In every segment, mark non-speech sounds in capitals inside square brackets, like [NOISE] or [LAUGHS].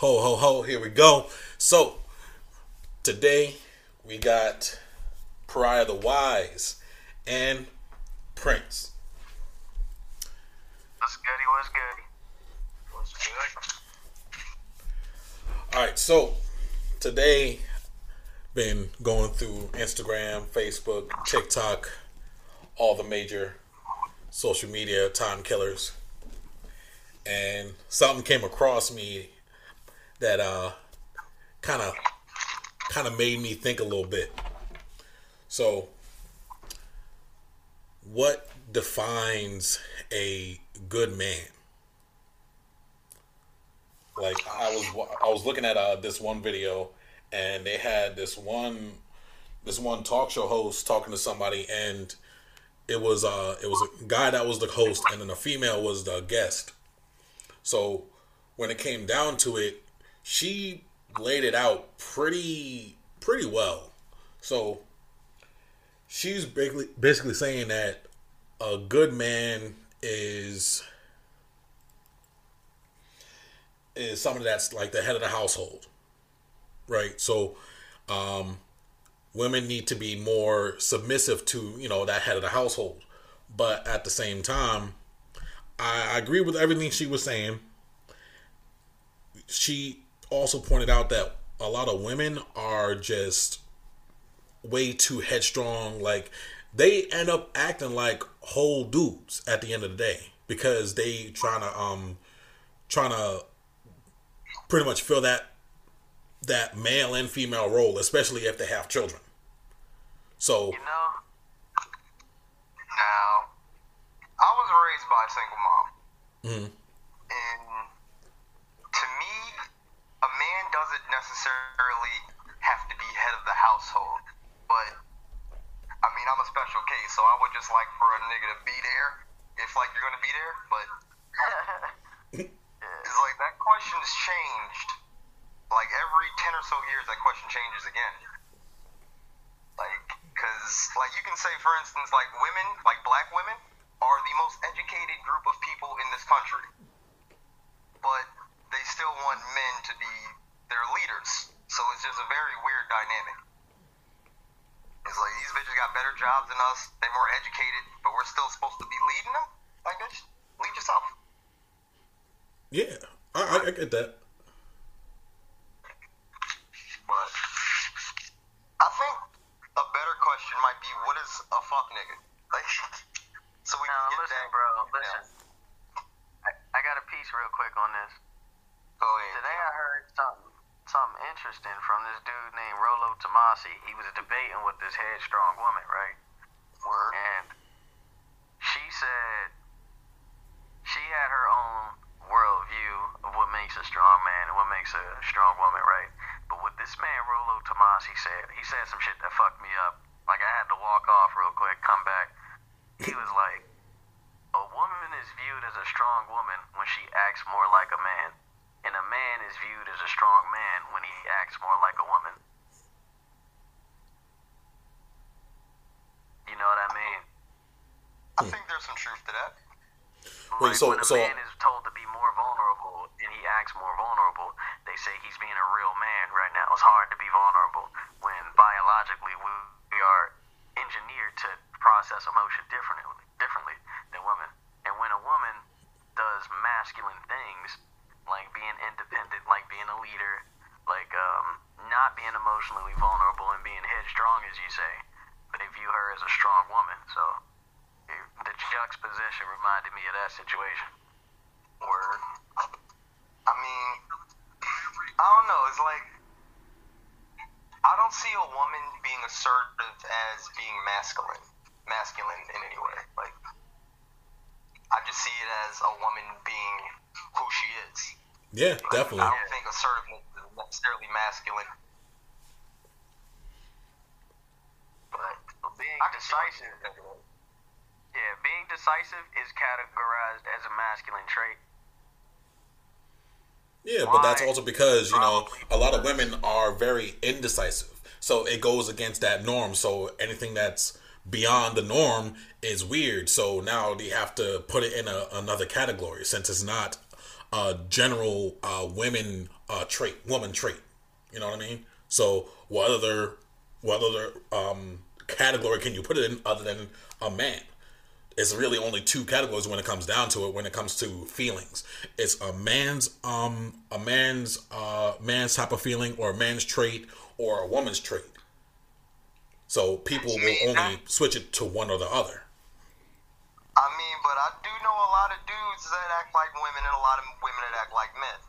Ho, ho, ho, here we go. So, today we got Pariah the Wise and Prince. What's goody? What's goody? What's good? All right, so today been going through Instagram, Facebook, TikTok, all the major social media time killers. And something came across me that uh kind of kind of made me think a little bit. So, what defines a good man? Like I was I was looking at uh, this one video and they had this one this one talk show host talking to somebody and it was uh it was a guy that was the host and then a female was the guest. So when it came down to it, she laid it out pretty pretty well. So she's basically basically saying that a good man is is somebody that's like the head of the household. Right? So um women need to be more submissive to, you know, that head of the household. But at the same time, I, I agree with everything she was saying. She also pointed out that a lot of women are just way too headstrong. Like they end up acting like whole dudes at the end of the day because they trying to um trying to pretty much fill that that male and female role, especially if they have children. So You know, now, I was raised by a single mom. mhm. And to me, a man doesn't necessarily have to be head of the household. But, I mean, I'm a special case, so I would just like for a nigga to be there if, like, you're going to be there. But [LAUGHS] it's like that question's changed. Like, every 10 or so years, that question changes again. Like, because, like, you can say, for instance, like, women, like black women, are the most educated group of people in this country but they still want men to be their leaders. So it's just a very weird dynamic. It's like these bitches got better jobs than us, they're more educated, but we're still supposed to be leading them? Like, bitch, lead yourself. yeah, I, I, I get that. But I think a better question might be what is a fuck nigga? Like, [LAUGHS] so we No, can get listen, that. bro. Listen. I, I got a piece real quick on this. Go ahead. Today I heard something something interesting from this dude named Rollo Tomassi. He was debating with this headstrong woman, right? Word. And she said she had her own worldview of what makes a strong man and what makes a strong woman, right? But what this man Rollo Tomassi said, he said some shit that fucked me up. Like I had to walk off real quick, come back. He was like, a woman is viewed as a strong woman when she acts more like a man, and a man is viewed as a strong man acts more like a woman. You know what I mean? Hmm. I think there's some truth to that. Wait, Like so- when a so- man is told to be more vulnerable and he acts more vulnerable, they say he's being a real man right now. It's hard to be vulnerable when biologically we, we are engineered to process emotion differently differently than women. And when a woman does masculine things like being independent, like being a leader, like um, not being emotionally vulnerable and being headstrong, as you say, but they view her as a strong woman. So it, the juxtaposition reminded me of that situation. Word. I mean, I don't know. It's like I don't see a woman being assertive as being masculine, masculine in any way. Like I just see it as a woman being who she is. Yeah, Like, definitely. I don't think assertiveness is necessarily masculine. But Being I can see what decisive, you're thinking. yeah, being decisive is categorized as a masculine trait. Yeah, but that's also because, you know, a lot of women are very indecisive. So it goes against that norm. So anything that's beyond the norm is weird. So now they have to put it in a, another category since it's not a general uh, women uh, trait, woman trait. You know what I mean? So what other what other um, category can you put it in other than a man? It's really only two categories when it comes down to it. When it comes to feelings, it's a man's um a man's uh man's type of feeling or a man's trait or a woman's trait. So people will only switch it to one or the other. I mean, but I do know a lot of dudes that act like women and a lot of women that act like men.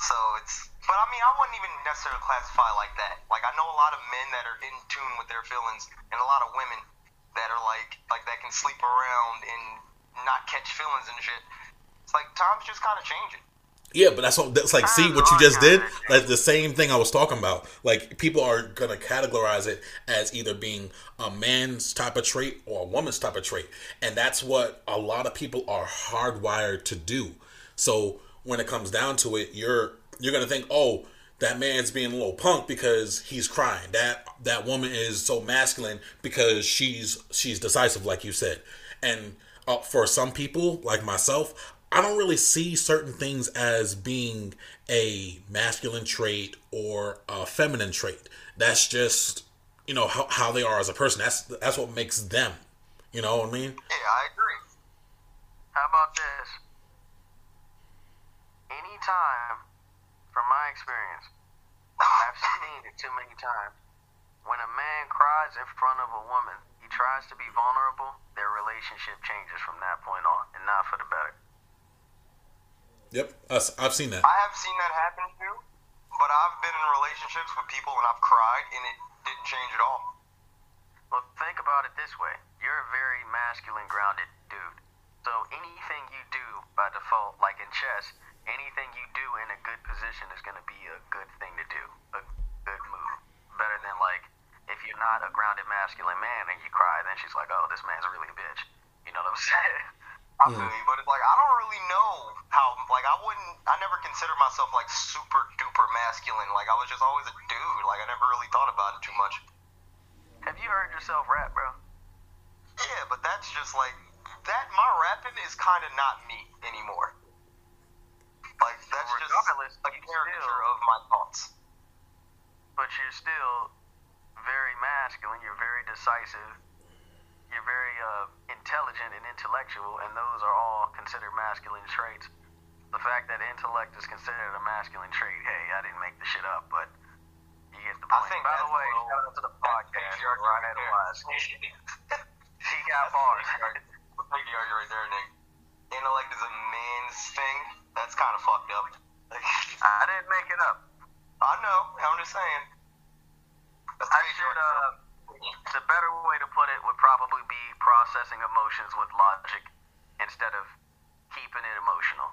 So it's, but I mean, I wouldn't even necessarily classify like that. Like I know a lot of men that are in tune with their feelings, and a lot of women that are like, like that can sleep around and not catch feelings and shit. It's like times just kind of changing. Yeah, but that's what that's like. See what you just did. Like the same thing I was talking about. Like people are gonna categorize it as either being a man's type of trait or a woman's type of trait, and that's what a lot of people are hardwired to do. So when it comes down to it, you're you're gonna think, oh, that man's being a little punk because he's crying. That that woman is so masculine because she's she's decisive, like you said. And uh, for some people, like myself, I don't really see certain things as being a masculine trait or a feminine trait. That's just you know how, how they are as a person. That's that's what makes them. You know what I mean? Yeah, I agree. How about this? Anytime, from my experience, I've seen it too many times. When a man cries in front of a woman, he tries to be vulnerable, their relationship changes from that point on, and not for the better. Yep, I've seen that. I have seen that happen too, but I've been in relationships with people and I've cried and it didn't change at all. Well, think about it this way. You're a very masculine, grounded dude. So anything you do by default, like in chess, anything you do in a good position is going to be a good thing to do, a good move. Better than like if you're not a grounded masculine man and you cry, then she's like, oh, this man's really a bitch. You know what I'm [LAUGHS] saying? I feel you, but it's like I don't really know how. Like I wouldn't. I never considered myself like super duper masculine. Like I was just always a dude. Like I never really thought about it too much. Have you heard yourself rap, bro? Yeah, but that's just like that. My rapping is kind of not me anymore. Like that's just Regardless, a you caricature still- of my thoughts. but you're still very masculine. You're very decisive. You're very uh, intelligent and intellectual, and those are all considered masculine traits. The fact that intellect is considered a masculine trait, hey, I didn't make the shit up, but you get the point. I point. think By the way, a little- shout out to the that's podcast, patriarchy Ryan right there. Wise. [LAUGHS] He got bars. Patriarchy right there, Nick. Intellect is a man's thing. That's kind of fucked up. I didn't make it up. I know. I'm just saying. That's I should, uh, the better way to put it would probably be processing emotions with logic instead of keeping it emotional.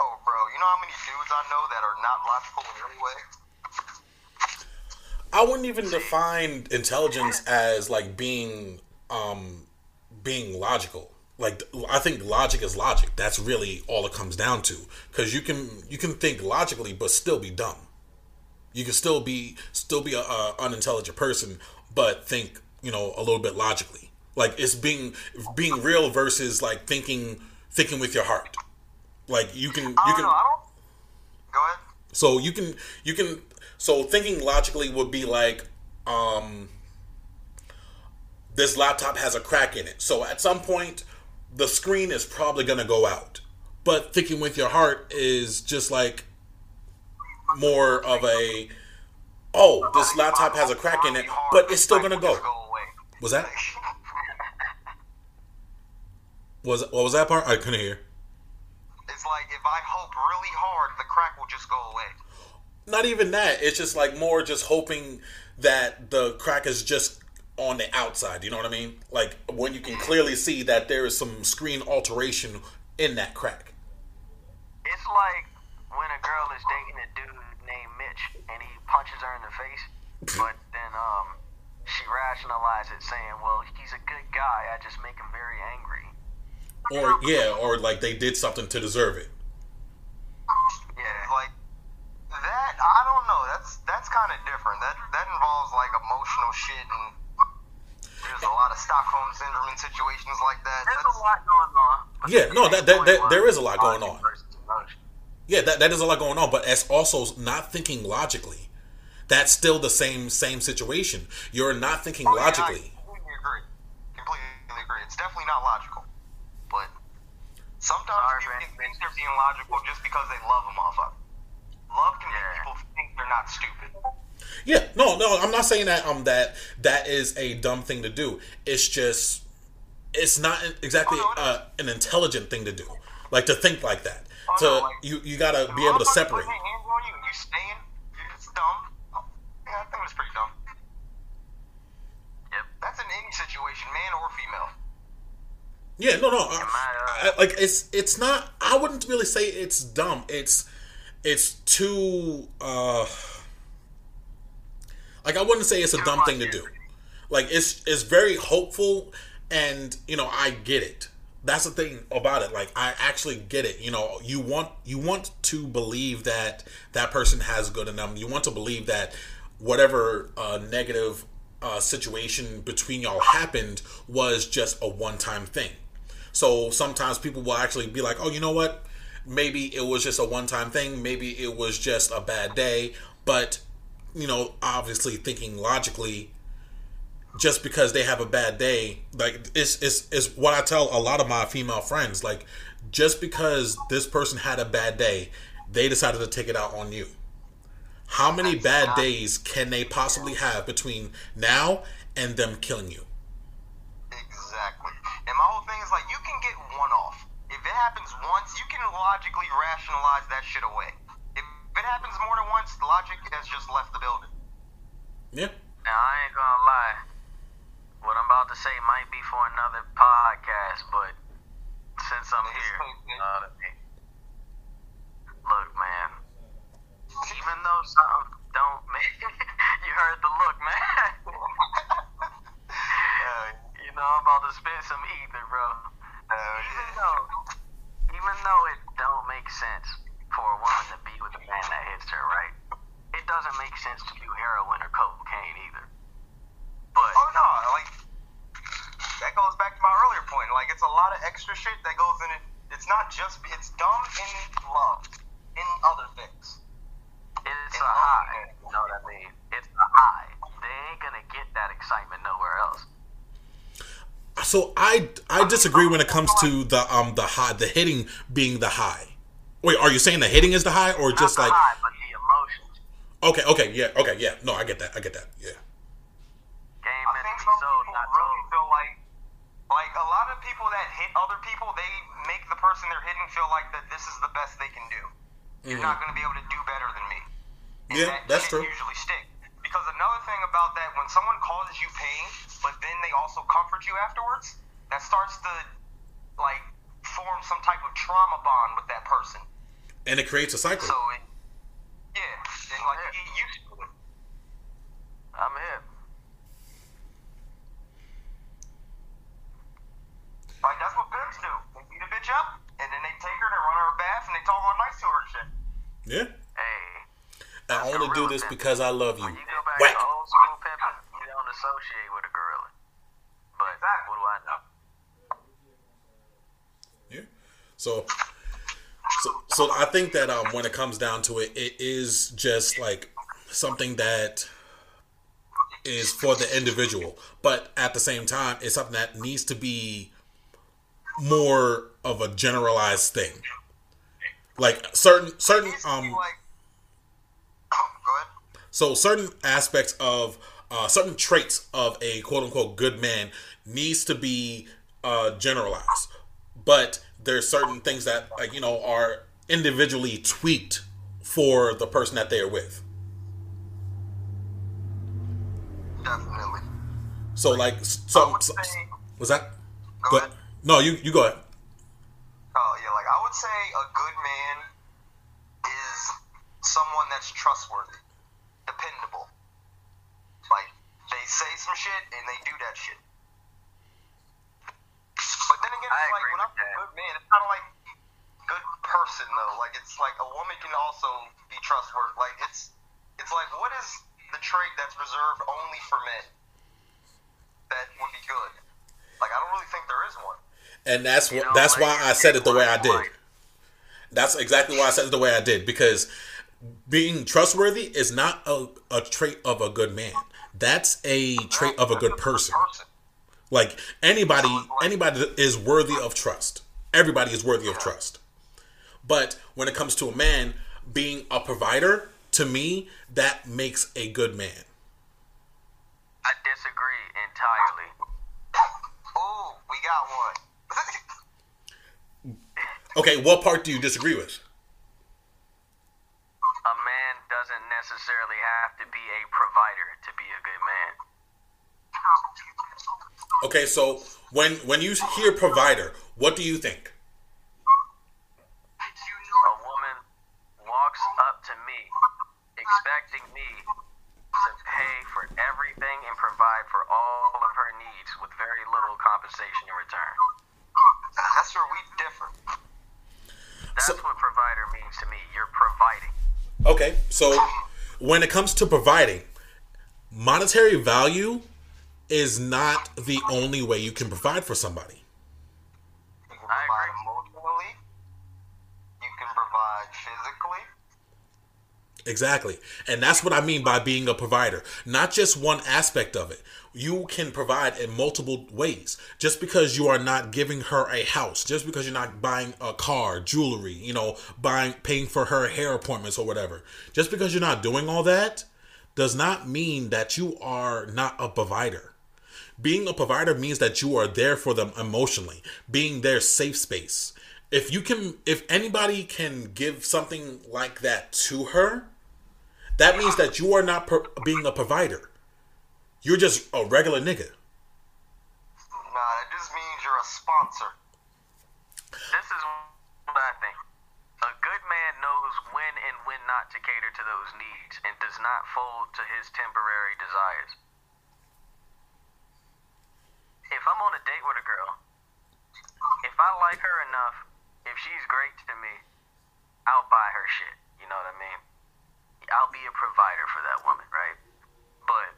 Oh, bro, you know how many dudes I know that are not logical in any way? I wouldn't even define intelligence as like being um being logical. Like I think logic is logic. That's really all it comes down to. Because you can you can think logically but still be dumb. You can still be still be a, a unintelligent person but think you know a little bit logically. Like it's being being real versus like thinking thinking with your heart. Like you can you can know. I don't. Go ahead. so you can you can so thinking logically would be like um this laptop has a crack in it. So at some point the screen is probably going to go out. But thinking with your heart is just like more of a oh, this laptop has a crack in it, but it's still going to go. Just go away. Was that was what was that part? I couldn't hear. It's like if I hope really hard, the crack will just go away. not even that. It's just like more just hoping that the crack is just on the outside. You know what I mean? Like when you can clearly see that there is some screen alteration in that crack. It's like when a girl is dating a dude named Mitch and he punches her in the face, [LAUGHS] but then um she rationalizes it, saying, "Well, he's a good guy. I just make him very angry." Or yeah, or like they did something to deserve it. Yeah, like that. I don't know. That's that's kind of different. That that involves like emotional shit and there's a lot of Stockholm syndrome in situations like that. There's That's, a lot going on. Yeah, no, that- that- that- there is a lot going on. Yeah, that, that is a lot going on, but it's also not thinking logically. That's still the same same situation. You're not thinking Oh, yeah, logically. I completely agree. Completely agree. It's definitely not logical. But sometimes Sorry, people man. think they're being logical just because they love a motherfucker. Love can Yeah. make people think they're not stupid. Yeah, no, no, I'm not saying that um that that is a dumb thing to do. It's just it's not exactly Oh, uh, an intelligent thing to do. Like to think like that. Oh, to no, like- you you got to be able to separate. Hands on you and you staying, it's dumb. Yeah, I think it's pretty dumb. Yep. That's in any situation, man or female. Yeah, no, no. I, uh, I- like it's it's not. I wouldn't really say it's dumb. It's it's too. uh Like I wouldn't say it's a dumb thing to do. Like it's it's very hopeful, and you know I get it. That's the thing about it. Like I actually get it. You know, you want you want to believe that that person has good in them. You want to believe that whatever uh, negative uh, situation between y'all happened was just a one time thing. So sometimes people will actually be like, oh, you know what? Maybe it was just a one time thing. Maybe it was just a bad day. But, you know, obviously thinking logically, just because they have a bad day, like it's, it's, it's what I tell a lot of my female friends. Like, just because this person had a bad day, they decided to take it out on you. How many bad days can they possibly have between now and them killing you? Exactly. And my whole thing is like, you can get one off. If it happens once, you can logically rationalize that shit away. If it happens more than once, the logic has just left the building. Yeah. Now I ain't gonna lie. What I'm about to say might be for another podcast, but since I'm It's here, okay. you know what I mean? Look, man. Even though something don't make [LAUGHS] you heard the look, man. Uh, [LAUGHS] you know I'm about to spit some ether, bro. uh, Even yeah. though, even though it don't make sense for a woman to be with a man that hits her, right? It doesn't make sense to do heroin or cocaine either. But Oh no, like that goes back to my earlier point. Like it's a lot of extra shit that goes in it. It's not just it's dumb in love, in other things. it's in a high. You know what I mean? It's a high. They ain't gonna get that excitement nowhere else. So I I disagree when it comes to the um the high the hitting being the high. Wait, are you saying the hitting is the high or just Not like the high, but the emotions. okay okay yeah okay yeah no I get that I get that yeah Game I think some sold, people not really told. feel like, like a lot of people that hit other people, they make the person they're hitting feel like that this is the best they can do. You're not going to be able to do better than me. And Mm-hmm. Yeah, that that's true. Usually stick because another thing about that, when someone causes you pain, but then they also comfort you afterwards, that starts to like form some type of trauma bond with that person. And it creates a cycle. So it, yeah, and like you get used to it. I'm here. Like that's what pimps do. They beat a bitch up, and then they take her, they run her a bath, and they talk all nice to her and shit. yeah, Hey, I only do this because I love you. when you go back Whack. to old school pimping, you don't associate with a gorilla. But Exactly. what do I know? Yeah. So, so, so I think that um, when it comes down to it, it is just like something that is for the individual, but at the same time, it's something that needs to be more of a generalized thing. Like certain certain It used to be um oh, go ahead. so certain aspects of uh, certain traits of a quote unquote good man needs to be uh, generalized, but there's certain things that like you know are individually tweaked for the person that they are with. Definitely. So like I some, would some say, was that? Go ahead. No, you you go ahead. oh yeah, like I would say a good man is someone that's trustworthy, dependable. Like they say some shit and they do that shit. But then again, I it's like when I'm that. a good man, it's kind of like good person though. Like it's like a woman can also be trustworthy. Like it's it's like what is the trait that's reserved only for men that would be good? Like I don't really think there is one. And that's You what know, that's like, why I said it the way I did. like- That's exactly why I said it the way I did because being trustworthy is not a, a trait of a good man. That's a trait of a good person. Like anybody, anybody is worthy of trust. Everybody is worthy of trust. But when it comes to a man being a provider, to me, that makes a good man. I disagree entirely. Ooh, we got one. [LAUGHS] Okay, what part do you disagree with? A man doesn't necessarily have to be a provider to be a good man. Okay, so when when you hear provider, what do you think? A woman walks up to me expecting me to pay for everything and provide for all of her needs with very little compensation in return. That's where we differ. That's So- what provider means to me. You're providing. Okay, so when it comes to providing, monetary value is not the only way you can provide for somebody. You can provide emotionally. You can provide physically. Exactly. And that's what I mean by being a provider. Not just one aspect of it. You can provide in multiple ways. Just because you are not giving her a house, just because you're not buying a car, jewelry, you know, buying paying for her hair appointments or whatever. Just because you're not doing all that does not mean that you are not a provider. Being a provider means that you are there for them emotionally, being their safe space. If you can if anybody can give something like that to her, that means that you are not pro- being a provider. You're just a regular nigga. Nah, that just means you're a sponsor. This is what I think. A good man knows when and when not to cater to those needs and does not fold to his temporary desires. If I'm on a date with a girl, if I like her enough, if she's great to me, I'll buy her shit. You know what I mean? I'll be a provider for that woman, right? But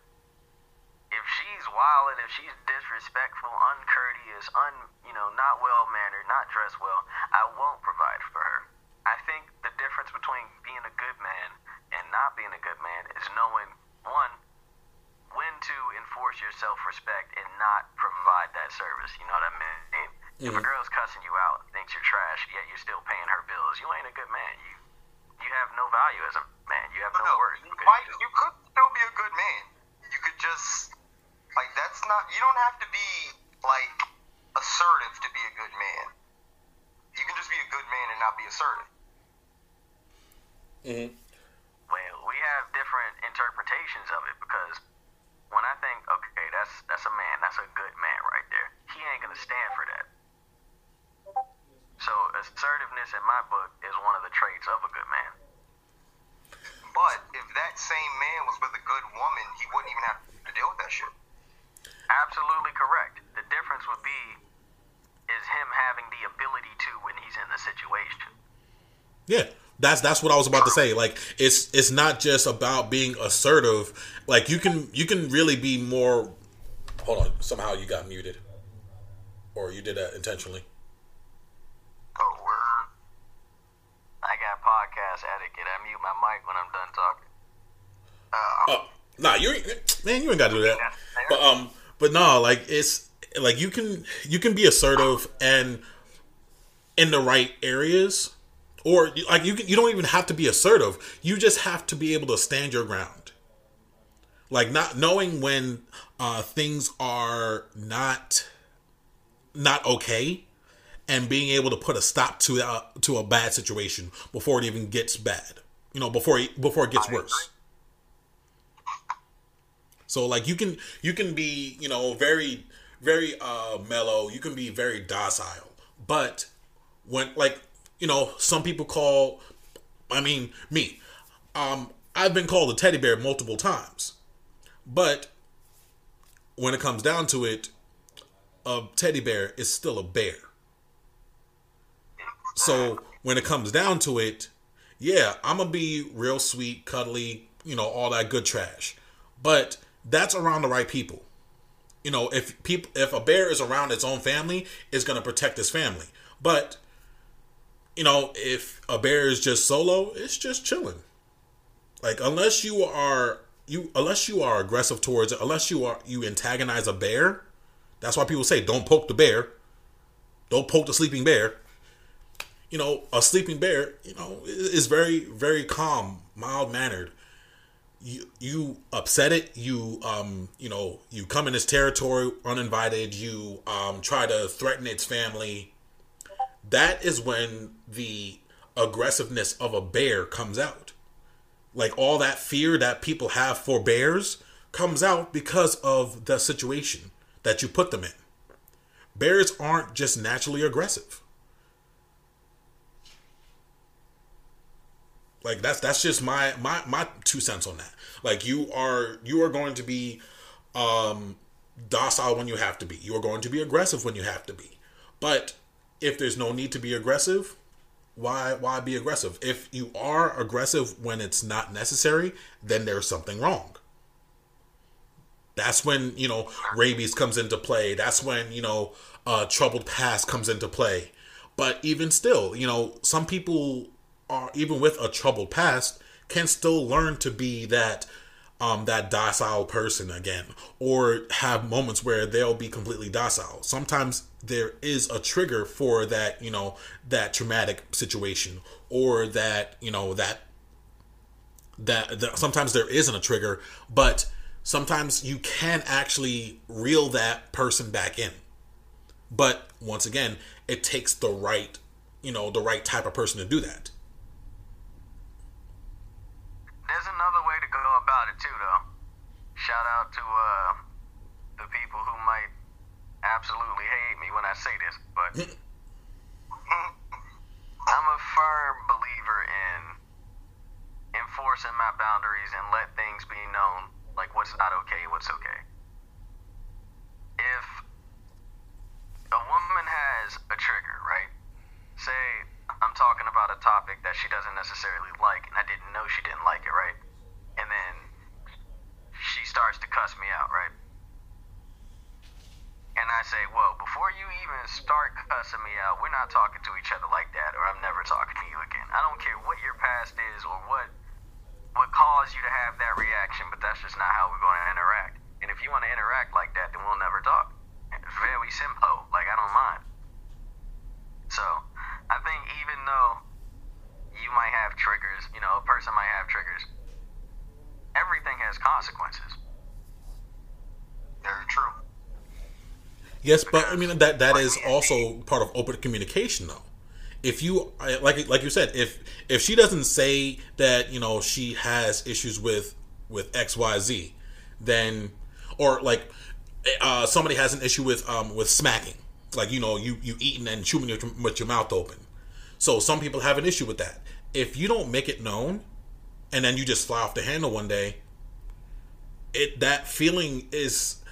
if she's wild and if she's disrespectful, uncourteous, un you know, not well mannered, not dressed well, I won't provide for her. I think the difference between being a good man and not being a good man is knowing enforce your self respect and not provide that service. You know what I mean? If a girl's cussing you out, thinks you're trash, yet you're still paying her bills, you ain't a good man. You you have no value as a man. You have no, No, worth. you because might, you you could still be a good man. You could just like that's not. You don't have to be like assertive to be a good man. You can just be a good man and not be assertive. Mm-hmm. Well, we have different interpretations of it because when I think, okay, that's that's a man, that's a good man right there. Stand for that. So assertiveness in my book is one of the traits of a good man. But if that same man was with a good woman, he wouldn't even have to deal with that shit. Absolutely correct. The difference would be is him having the ability to when he's in the situation. Yeah. That's that's what I was about to say. Like it's it's not just about being assertive. Like you can you can really be more Hold on, somehow you got muted. Or you did that intentionally. Oh, word. I got podcast etiquette. I mute my mic when I'm done talking. Uh, Oh, nah, you man, you ain't got to do that. But um, but no, like it's like you can you can be assertive and in the right areas, or like you can, you don't even have to be assertive. You just have to be able to stand your ground. Like not knowing when uh, things are not not okay, and being able to put a stop to uh, to a bad situation before it even gets bad. You know, before it, before it gets worse. So like you can you can be you know very very uh mellow. You can be very docile, but when like you know some people call, I mean me, um I've been called a teddy bear multiple times, but when it comes down to it, a teddy bear is still a bear. So when it comes down to it, yeah, I'm gonna be real sweet, cuddly, you know, all that good trash. But that's around the right people. You know, if people if a bear is around its own family, it's gonna protect its family. But you know, if a bear is just solo, it's just chilling. Like unless you are you unless you are aggressive towards it, unless you are you antagonize a bear, that's why people say don't poke the bear. Don't poke the sleeping bear. You know, a sleeping bear, you know, is very very calm, mild mannered. You you upset it, you um, you know, you come in its territory uninvited, you um try to threaten its family. That is when the aggressiveness of a bear comes out like all that fear that people have for bears comes out because of the situation that you put them in. Bears aren't just naturally aggressive. Like that's that's just my my my two cents on that. Like you are you are going to be um docile when you have to be. You are going to be aggressive when you have to be. But if there's no need to be aggressive, why why be aggressive? If you are aggressive when it's not necessary, then there's something wrong. That's when, you know, rabies comes into play. That's when, you know, uh, troubled past comes into play. But even still, you know, some people are even with a troubled past can still learn to be that um, that docile person again, or have moments where they'll be completely docile. Sometimes there is a trigger for that, you know, that traumatic situation, or that you know that that, that sometimes there isn't a trigger, but sometimes you can actually reel that person back in. But once again, it takes the right, you know, the right type of person to do that. There's another way to go about it too, though. Shout out to uh, the people who might absolutely hate me when I say this, but [LAUGHS] I'm a firm believer in enforcing my boundaries and let things be known, like what's not okay, what's okay. If a woman has a trigger, right? Say I'm talking about a topic that she doesn't necessarily like, and I didn't know she didn't like it, right? And then she starts to cuss me out, right? And I say, well, before you even start cussing me out, we're not talking to each other like that, or I'm never talking to you again. I don't care what your past is or what what caused you to have that reaction, but that's just not how we're going to interact. And if you want to interact like that, then we'll never talk. It's very simple. Like I don't mind. So I think even though you might have triggers, you know, a person might have triggers, everything has consequences. Very true. Yes, but I mean that that is also part of open communication, though. If you like like you said, if if she doesn't say that you know she has issues with with X Y Z, then or like uh, somebody has an issue with um with smacking, like you know you you eating and chewing your, with your mouth open. So some people have an issue with that. If you don't make it known, and then you just fly off the handle one day, it that feeling is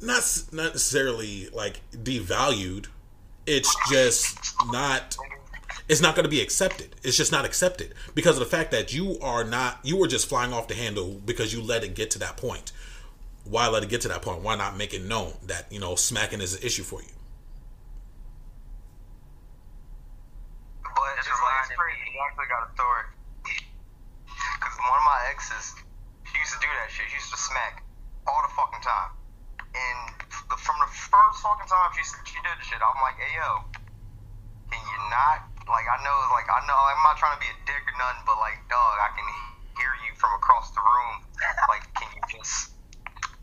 not not necessarily like devalued. It's just not. It's not going to be accepted. It's just not accepted because of the fact that you are not. You were just flying off the handle because you let it get to that point. Why let it get to that point? Why not make it known that you know smacking is an issue for you? But. I actually got. Because one of my exes, she used to do that shit. She used to smack all the fucking time. And from the first fucking time she she did the shit, I'm like, hey yo, can you not? Like I know, like I know, I'm not trying to be a dick or nothing, but like, dog, I can hear you from across the room. [LAUGHS] Like, can you just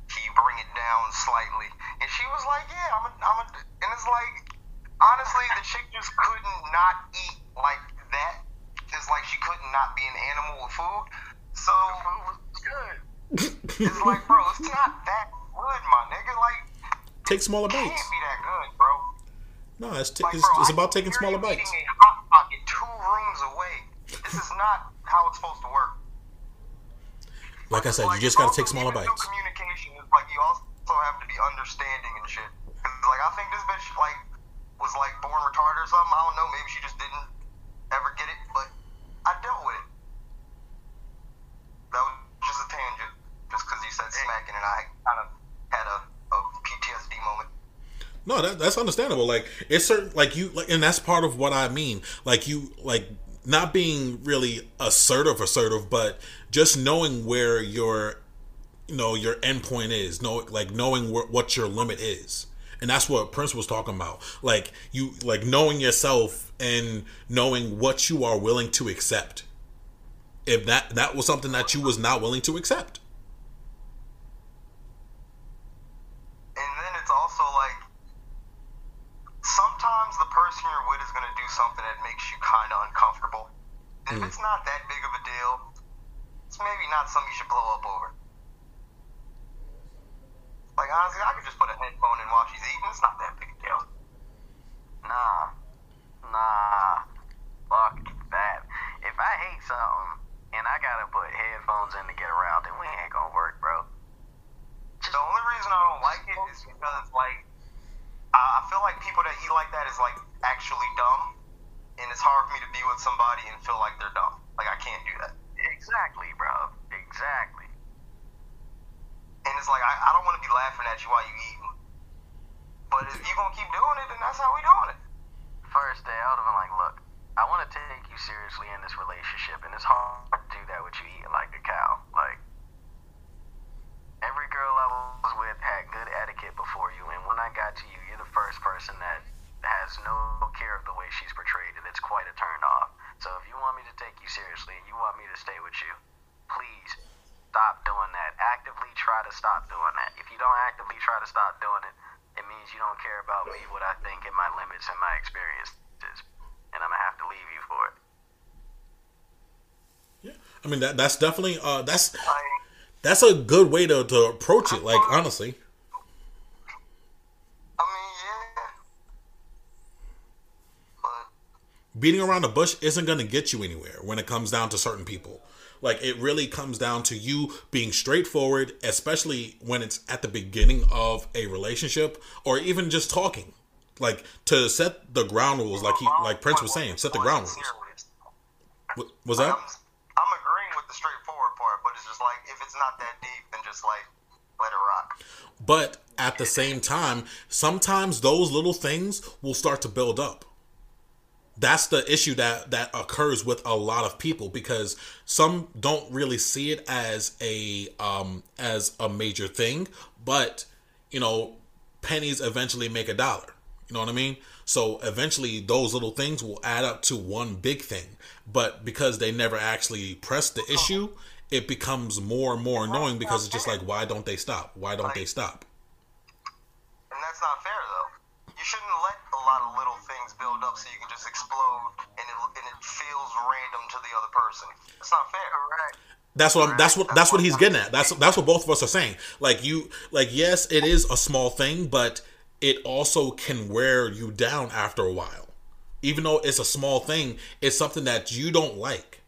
can you bring it down slightly? And she was like, yeah, I'm a, I'm a, and it's like, honestly, the chick just couldn't not eat like that. It's like she couldn't not be an animal with food. So The food was good. it's like, bro, it's not that good, my nigga. Like, Take smaller it can't bites. be that good, bro. No, it's t- Like, it's, bro, it's about taking smaller bites. Pocket two rooms away. This is not how it's supposed to work. Like I said, you just got to take smaller bites. Communication is like you also have to be understanding and shit. like I think this bitch like was like born retarded or something. I don't know. Maybe she just didn't ever get it, but I dealt with it. That was just a tangent, just because you said smacking, and I kind of had a, a PTSD moment. No, that, that's understandable. Like it's certain, like you, like, and that's part of what I mean. Like you, like not being really assertive, assertive, but just knowing where your, you know, your endpoint is. Know, like knowing wh- what your limit is, and that's what Prince was talking about. Like you, like knowing yourself and knowing what you are willing to accept. If that that was something that you was not willing to accept. And then it's also like sometimes the person is going to do something that makes you kind of uncomfortable. And If hmm. it's not that big of a deal, it's maybe not something you should blow up over. Like honestly, I could just put a headphone in while she's eating. It's not that big a deal. Nah. Nah. Fuck that. If I hate something and I gotta put headphones in to get around it, we ain't gonna work, bro. The only reason I don't like it is because like I I feel like people that eat like that is like actually dumb, and it's hard for me to be with somebody and feel like they're dumb. Like I can't do that. Exactly, bro. Exactly. And it's like I, I don't want to be laughing at you while you eating. But if you gonna keep doing it, then that's how we doing it. First day, I would have been like, look, I want to take you seriously in this relationship, and it's hard to do that with you eating like a cow. Like, every girl I was with had good etiquette before you, and when I got to you, you're the first person that has no care of the way she's portrayed, and it's quite a turn off. So if you want me to take you seriously and you want me to stay with you, please stop doing that. Actively try to stop doing that. If you don't actively try to stop doing it, it means you don't care about me, what I think, and my limits and my experiences. And I'm gonna have to leave you for it. Yeah, I mean that that's definitely uh that's that's a good way to, to approach it. Like honestly, I mean, yeah. But beating around the bush isn't going to get you anywhere when it comes down to certain people. Like it really comes down to you being straightforward, especially when it's at the beginning of a relationship or even just talking. Like to set the ground rules, like he, like Prince was saying, set the ground rules. Wa- Was I'm, that? I'm agreeing with the straightforward part, but it's just like if it's not that deep, then just like let it rock. But at the same time, sometimes those little things will start to build up. That's the issue that that occurs with a lot of people because some don't really see it as a um as a major thing, but you know, pennies eventually make a dollar. You know what I mean? So eventually those little things will add up to one big thing. But because they never actually press the issue, it becomes more and more annoying because it's just like why don't they stop? Why don't they stop? And that's not fair, though. You shouldn't let a lot of little things build up so you can just explode and it, and it feels random to the other person. It's not fair. Correct. That's what I'm, that's what that's what he's getting at. That's that's what both of us are saying. Like you like yes, it is a small thing, but it also can wear you down after a while. Even though it's a small thing, it's something that you don't like.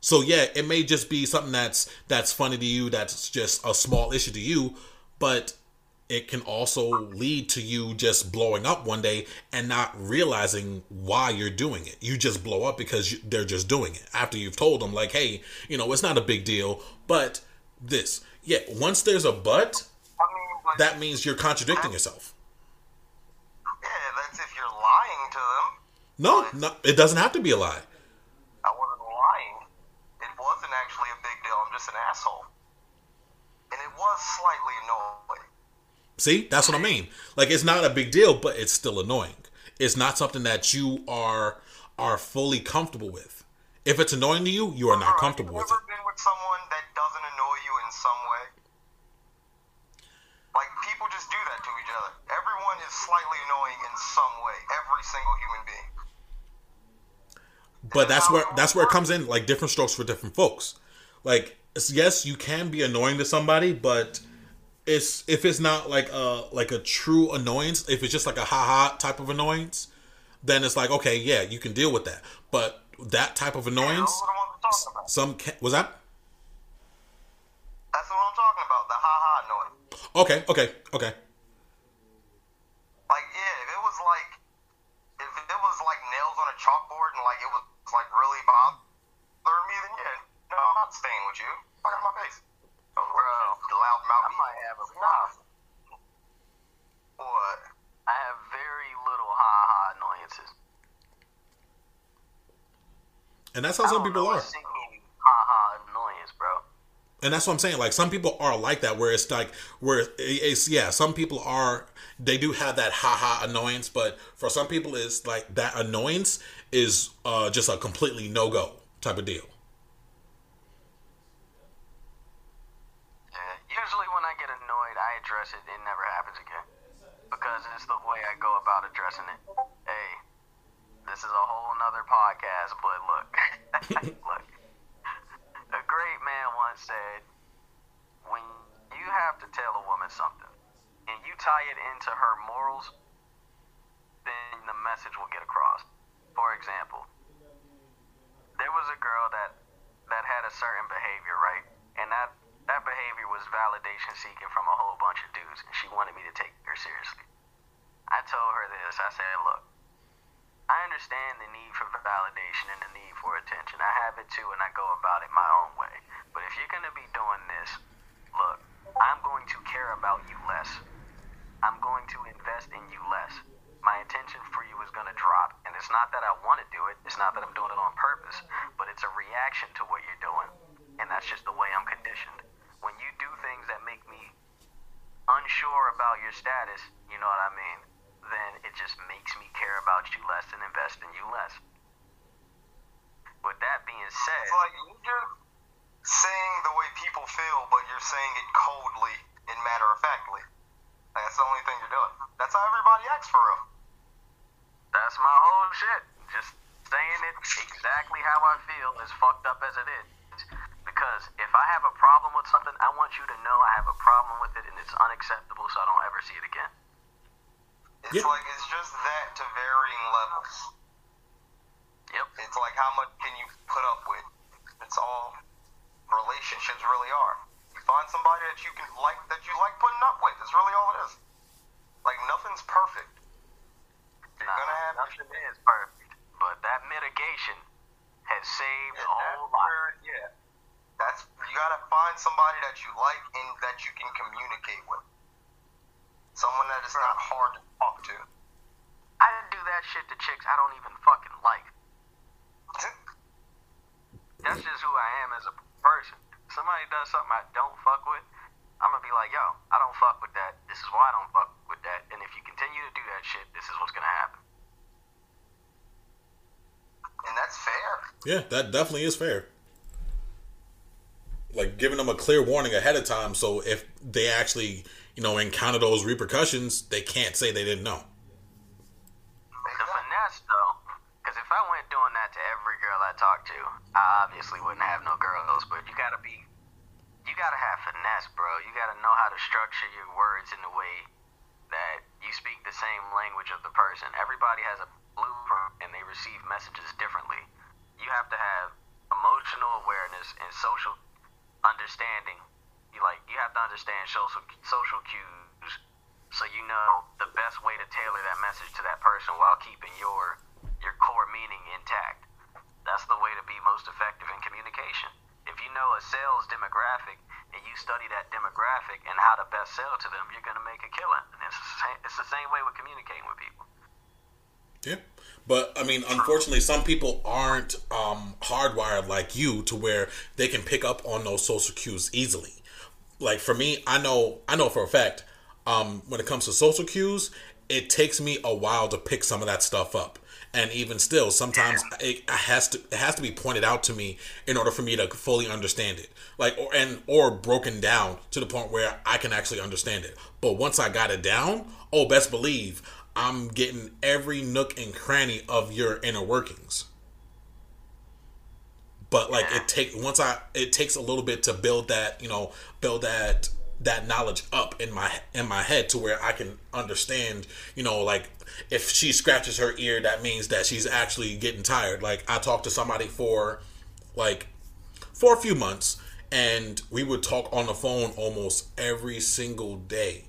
So yeah, it may just be something that's that's funny to you, that's just a small issue to you, but it can also lead to you just blowing up one day and not realizing why you're doing it. You just blow up because you, they're just doing it after you've told them like, "Hey, you know, it's not a big deal, but this." Yeah, once there's a but, I mean, like, that means you're contradicting yourself. yeah, that's if you're lying to them. No, no, it doesn't have to be a lie. I wasn't lying. It wasn't actually a big deal. I'm just an asshole. And it was slightly annoying. See, that's what I mean. Like it's not a big deal, but it's still annoying. It's not something that you are are fully comfortable with. If it's annoying to you, you are not comfortable have with you it. ever been with someone that doesn't annoy you in some way? Like people just do that to each other. Everyone is slightly annoying in some way. Every single human being. But that's where that's where it comes in like different strokes for different folks. Like yes, you can be annoying to somebody, but it's if it's not like a like a true annoyance, if it's just like a ha ha type of annoyance, then it's like okay, yeah, you can deal with that. But that type of annoyance, those are the I'm some can, was that That's what I'm talking about. The ha ha noise. okay, okay, okay. Like yeah, if it was like if it was like nails on a chalkboard and like it was like really bothering me, then yeah, no, I'm not staying with you. Fuck out of my face about I me. might have a problem. What? I have very little ha ha annoyances. And that's how I some people are. Ha ha annoyance, bro. And that's what I'm saying. Like some people are like that, where it's like, where it's yeah. Some people are they do have that haha annoyance, but for some people, it's like that annoyance is uh, just a completely no go type of deal. Address it. It never happens again because it's the way I go about addressing it. Hey, this is a whole nother podcast, but look, [LAUGHS] [LAUGHS] look. A great man once said, "When you have to tell a woman something, and you tie it into her morals, then the message will get across." For example, there was a girl that that had a certain behavior, right? And that that behavior was validation seeking from a whole bunch of dudes, and she wanted me to take her seriously. I told her this. I said, "Look, I understand the need for validation and the need for attention. I have it too, and I go about it my own way. But if you're gonna be doing this, look, I'm going to care about you less. I'm going to invest in you less. My attention for you is gonna drop, and it's not that I want to do it. It's not that I'm doing it on purpose, but it's a reaction to what you're doing, and that's just the way I'm conditioned. Unsure about your status, you know what I mean, then it just makes me care about you less and invest in you less. With that being said, It's like you're saying the way people feel, but you're saying it coldly and matter of factly. That's the only thing you're doing. That's how everybody acts for real. that's my whole shit. Just saying it exactly how I feel, as fucked up as it is. Because if I have a problem with something, I want you to know I have a problem with it and it's unacceptable, so I don't ever see it again. It's Yeah. like it's just that to varying levels. Yep. It's like how much can you put up with? It's all relationships really are. You find somebody that you can like that you like putting up with. It's really all it is. Like nothing's perfect. You're Nah, gonna have nothing is perfect, but that mitigation has saved Yeah, a whole that's lot. yeah. That's you gotta find somebody that you like and that you can communicate with. Someone that is not hard to talk to. I didn't do that shit to chicks I don't even fucking like. That's just who I am as a person. Somebody does something I don't fuck with, I'm gonna be like, yo, I don't fuck with that. This is why I don't fuck with that. And if you continue to do that shit, this is what's gonna happen. And that's fair. Yeah, that definitely is fair. Like giving them a clear warning ahead of time, so if they actually, you know, encounter those repercussions, they can't say they didn't know. The finesse, though, because if I went doing that to every girl I talked to, I obviously wouldn't have no girls. But you gotta be, you gotta have finesse, bro. You gotta know how to structure your words in a way that you speak the same language of the person. Everybody has a blueprint and they receive messages differently. You have to have emotional awareness and social understanding. You like you have to understand social social cues so you know the best way to tailor that message to that person while keeping your your core meaning intact. That's the way to be most effective in communication. If you know a sales demographic and you study that demographic and how to best sell to them, you're gonna make a killing. And it's the same, it's the same way with communicating with people. Yeah. But I mean, unfortunately, some people aren't um, hardwired like you to where they can pick up on those social cues easily. Like for me, I know, I know for a fact, um, when it comes to social cues, it takes me a while to pick some of that stuff up. And even still, sometimes it has to it has to be pointed out to me in order for me to fully understand it, like or and or broken down to the point where I can actually understand it. But once I got it down, oh, best believe I'm getting every nook and cranny of your inner workings. But like it take once I it takes a little bit to build that, you know, build that that knowledge up in my in my head to where I can understand, you know, like if she scratches her ear that means that she's actually getting tired. Like I talked to somebody for like for a few months and we would talk on the phone almost every single day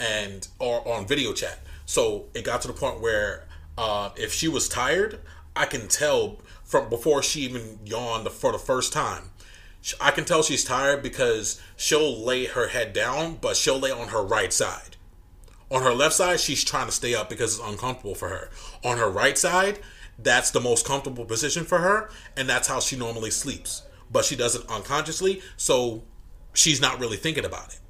and or on video chat. So it got to the point where uh, if she was tired, I can tell from before she even yawned for the first time. I can tell she's tired because she'll lay her head down, but she'll lay on her right side. On her left side, she's trying to stay up because it's uncomfortable for her. On her right side, that's the most comfortable position for her, and that's how she normally sleeps. But she does it unconsciously, so she's not really thinking about it.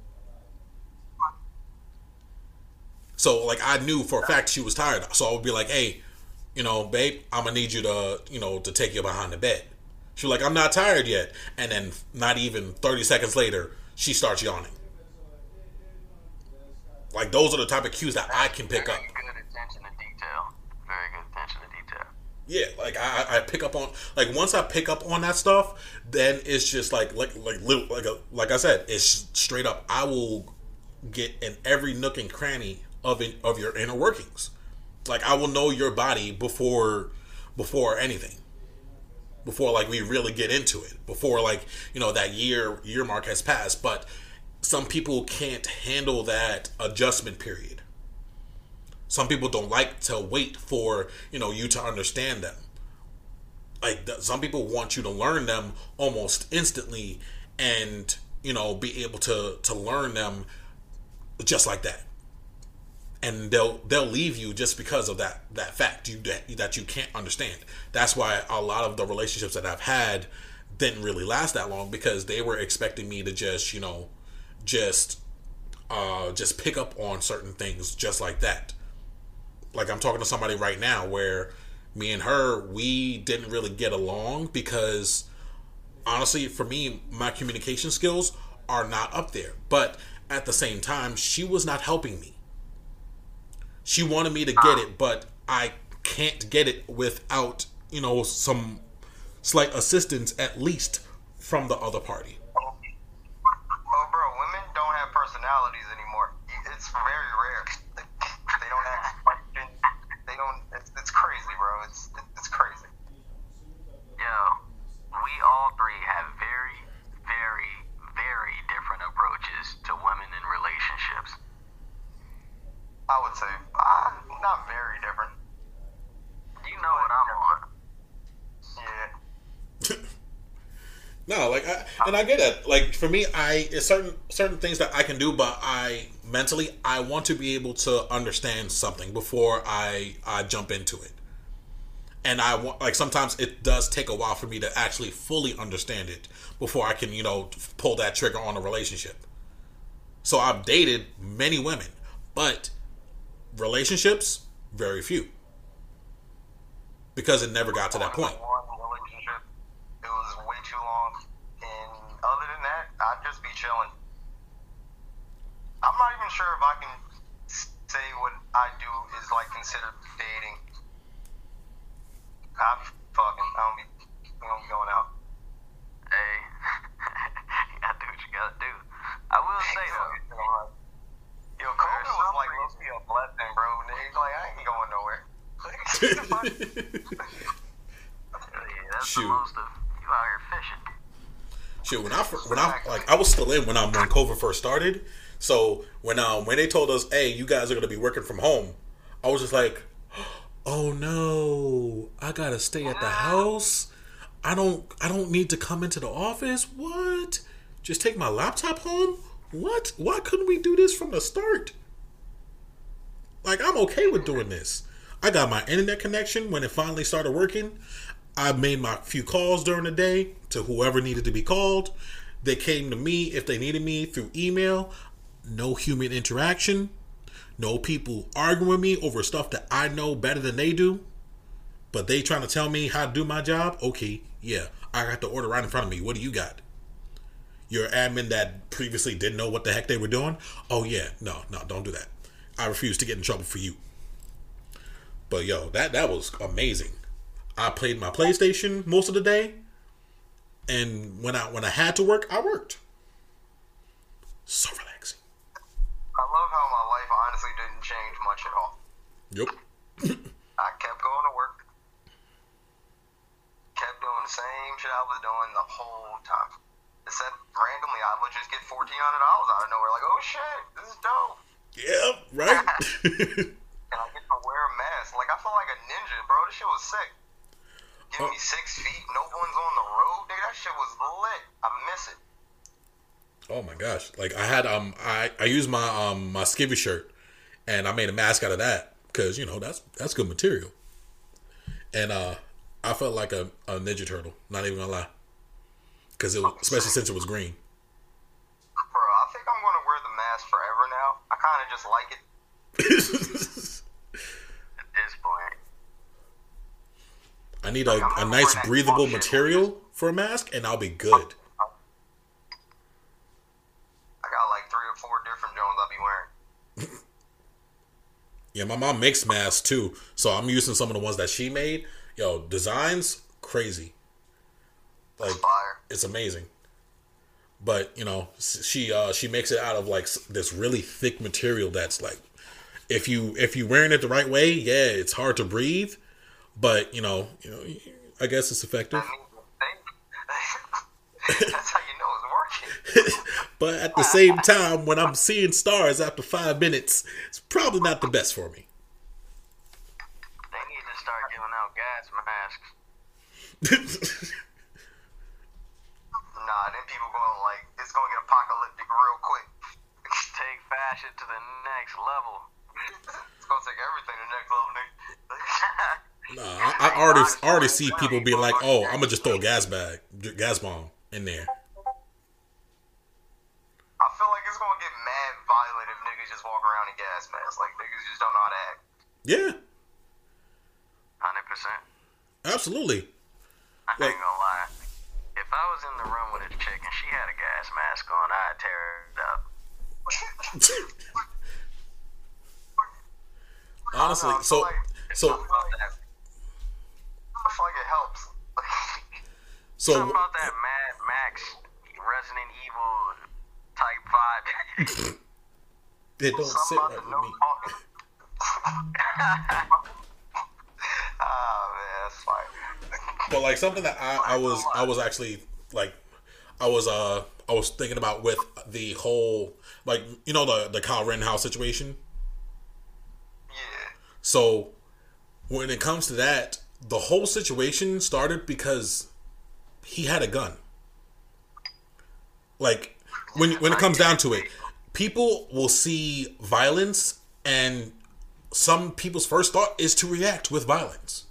So like I knew for a fact she was tired, so I would be like, "Hey, you know, babe, I'm gonna need you to, you know, to take you behind the bed." She was like, "I'm not tired yet," and then not even 30 seconds later, she starts yawning. Like those are the type of cues that I can pick up. Very good attention to detail. Very good attention to detail. Yeah, like I, I pick up on like once I pick up on that stuff, then it's just like like like little like a, like I said, it's straight up. I will get in every nook and cranny of it, of your inner workings. Like I will know your body before before anything. Before like we really get into it. Before like you know that year year mark has passed, but some people can't handle that adjustment period some people don't like to wait for you know you to understand them like some people want you to learn them almost instantly and you know be able to to learn them just like that and they'll they'll leave you just because of that that fact you that, that you can't understand. That's why a lot of the relationships that i've had didn't really last that long because they were expecting me to just you know just uh just pick up on certain things just like that. Like I'm talking to somebody right now where me and her we didn't really get along because honestly for me my communication skills are not up there. But at the same time she was not helping me she wanted me to get ah. it but I can't get it without you know some slight assistance at least from the other party Oh, bro, women don't have personalities anymore. It's very rare. [LAUGHS] They don't ask questions. They don't. It's, it's crazy, bro. It's it's crazy. Yo, we all three have very, very, very different approaches to women in relationships. I would say not very different. You know what I'm on. Yeah. [LAUGHS] No, like, I, and I get it. Like for me, I it's certain certain things that I can do, but I mentally I want to be able to understand something before I I jump into it. And I want like sometimes it does take a while for me to actually fully understand it before I can you know pull that trigger on a relationship. So I've dated many women, but relationships very few because it never got to that point. One relationship, it was way too long, and other than that, I'd just be chilling. I'm not even sure if I can say what I do is like considered dating. I'm fucking. I don't be. I don't be going out. Hey, [LAUGHS] you gotta do what you gotta do. I will say though, Yo, COVID was like must be a blessing, bro. Nigga, like I ain't going nowhere. [LAUGHS] yeah, that's Shoot. the most of you out here fishing. Shit, when I when I like I was still in when I when COVID first started. So when um when they told us, hey, you guys are gonna be working from home, I was just like, [GASPS] oh no, I gotta stay at the house. I don't I don't need to come into the office. What? Just take my laptop home? What? Why couldn't we do this from the start? Like I'm okay with doing this. I got my internet connection when it finally started working. I made my few calls during the day to whoever needed to be called. They came to me if they needed me through email. No human interaction. No people arguing with me over stuff that I know better than they do. But they trying to tell me how to do my job. Okay, yeah, I got the order right in front of me. What do you got? Your admin that previously didn't know what the heck they were doing. Oh yeah, no, no, don't do that. I refuse to get in trouble for you. But yo, that that was amazing. I played my PlayStation most of the day, and when I when I had to work, I worked. So relaxing. I love how my life honestly didn't change much at all. Yep. [LAUGHS] I kept going to work. Kept doing the same shit I was doing the whole time. Except randomly, I would just get fourteen hundred dollars out of nowhere. Like, oh shit, this is dope. Yeah, right. [LAUGHS] [LAUGHS] And I get to wear a mask. Like I felt like a ninja, bro. This shit was sick. Give Oh. me six feet. No one's on the road. Nigga, that shit was lit. I miss it. oh my gosh! Like I had um I I used my um my skivvy shirt, and I made a mask out of that because you know that's that's good material. and uh, I felt like a, a Ninja Turtle. Not even gonna lie, because it was especially since it was green. Bro, I think I'm gonna wear the mask forever now. I kind of just like it. [LAUGHS] At this point, I need a, a nice breathable material for a mask, and I'll be good. I got like three or four different Jones I'll be wearing. [LAUGHS] Yeah, my mom makes masks too, so I'm using some of the ones that she made. Yo, designs crazy. Like Fire. it's amazing. But you know, she uh she makes it out of like this really thick material that's like, if you if you wearing it the right way, yeah, it's hard to breathe, but you know, you know, I guess it's effective. [LAUGHS] That's how you know it's working. [LAUGHS] but at the same time, when I'm seeing stars after five minutes, it's probably not the best for me. they need to start giving out gas masks. [LAUGHS] Nah, then people going like, it's gonna get apocalyptic real quick. [LAUGHS] Take fashion to the next level. it's gonna take everything to the next level, nigga. [LAUGHS] Nah, I, I already already see people being like, "Oh, I'm gonna just throw a gas bag, gas bomb in there." I feel like it's gonna get mad violent if niggas just walk around in gas masks. Like niggas just don't know how to act. Yeah, Hundred percent. absolutely. I Like- ain't gonna lie. I was in the room with a chick and she had a gas mask on, I'd tear it up. Honestly, I feel so like- so. I feel like it helps. [LAUGHS] so Something about that Mad Max Resident Evil type vibe. [LAUGHS] it don't sit Something about right with me. [LAUGHS] Ah man, that's fine. But like something that I, I was I was actually like I was uh I was thinking about with the whole like you know the the Kyle Rittenhouse situation. Yeah. So when it comes to that, the whole situation started because he had a gun. Like when when it comes down to it, people will see violence and some people's first thought is to react with violence.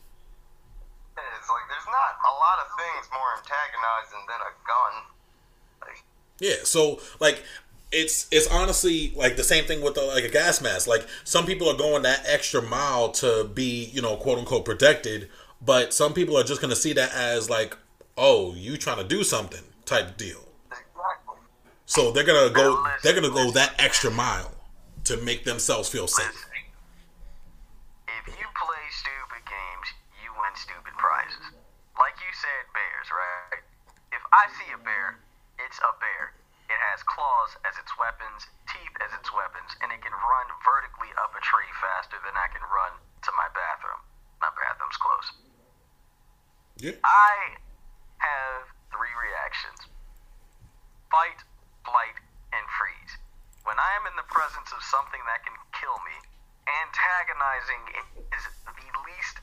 Yeah, It's like there's not a lot of things more antagonizing than a gun. Like, Yeah, so like it's it's honestly like the same thing with the, like a gas mask. Like some people are going that extra mile to be, you know, quote unquote protected, but some people are just going to see that as like, "Oh, you trying to do something." type deal. exactly. So they're to go they're going to go that extra mile to make themselves feel safe. Listen, if you play stupid games, you win stupid prizes. Like you said, bears, right? If I see a bear, it's a bear. It has claws as its weapons, teeth as its weapons, and it can run vertically up a tree faster than I can run to my bathroom. My bathroom's close. Yeah. I have three reactions fight, flight, and freeze. When I am in the presence of something that can kill me, antagonizing is the least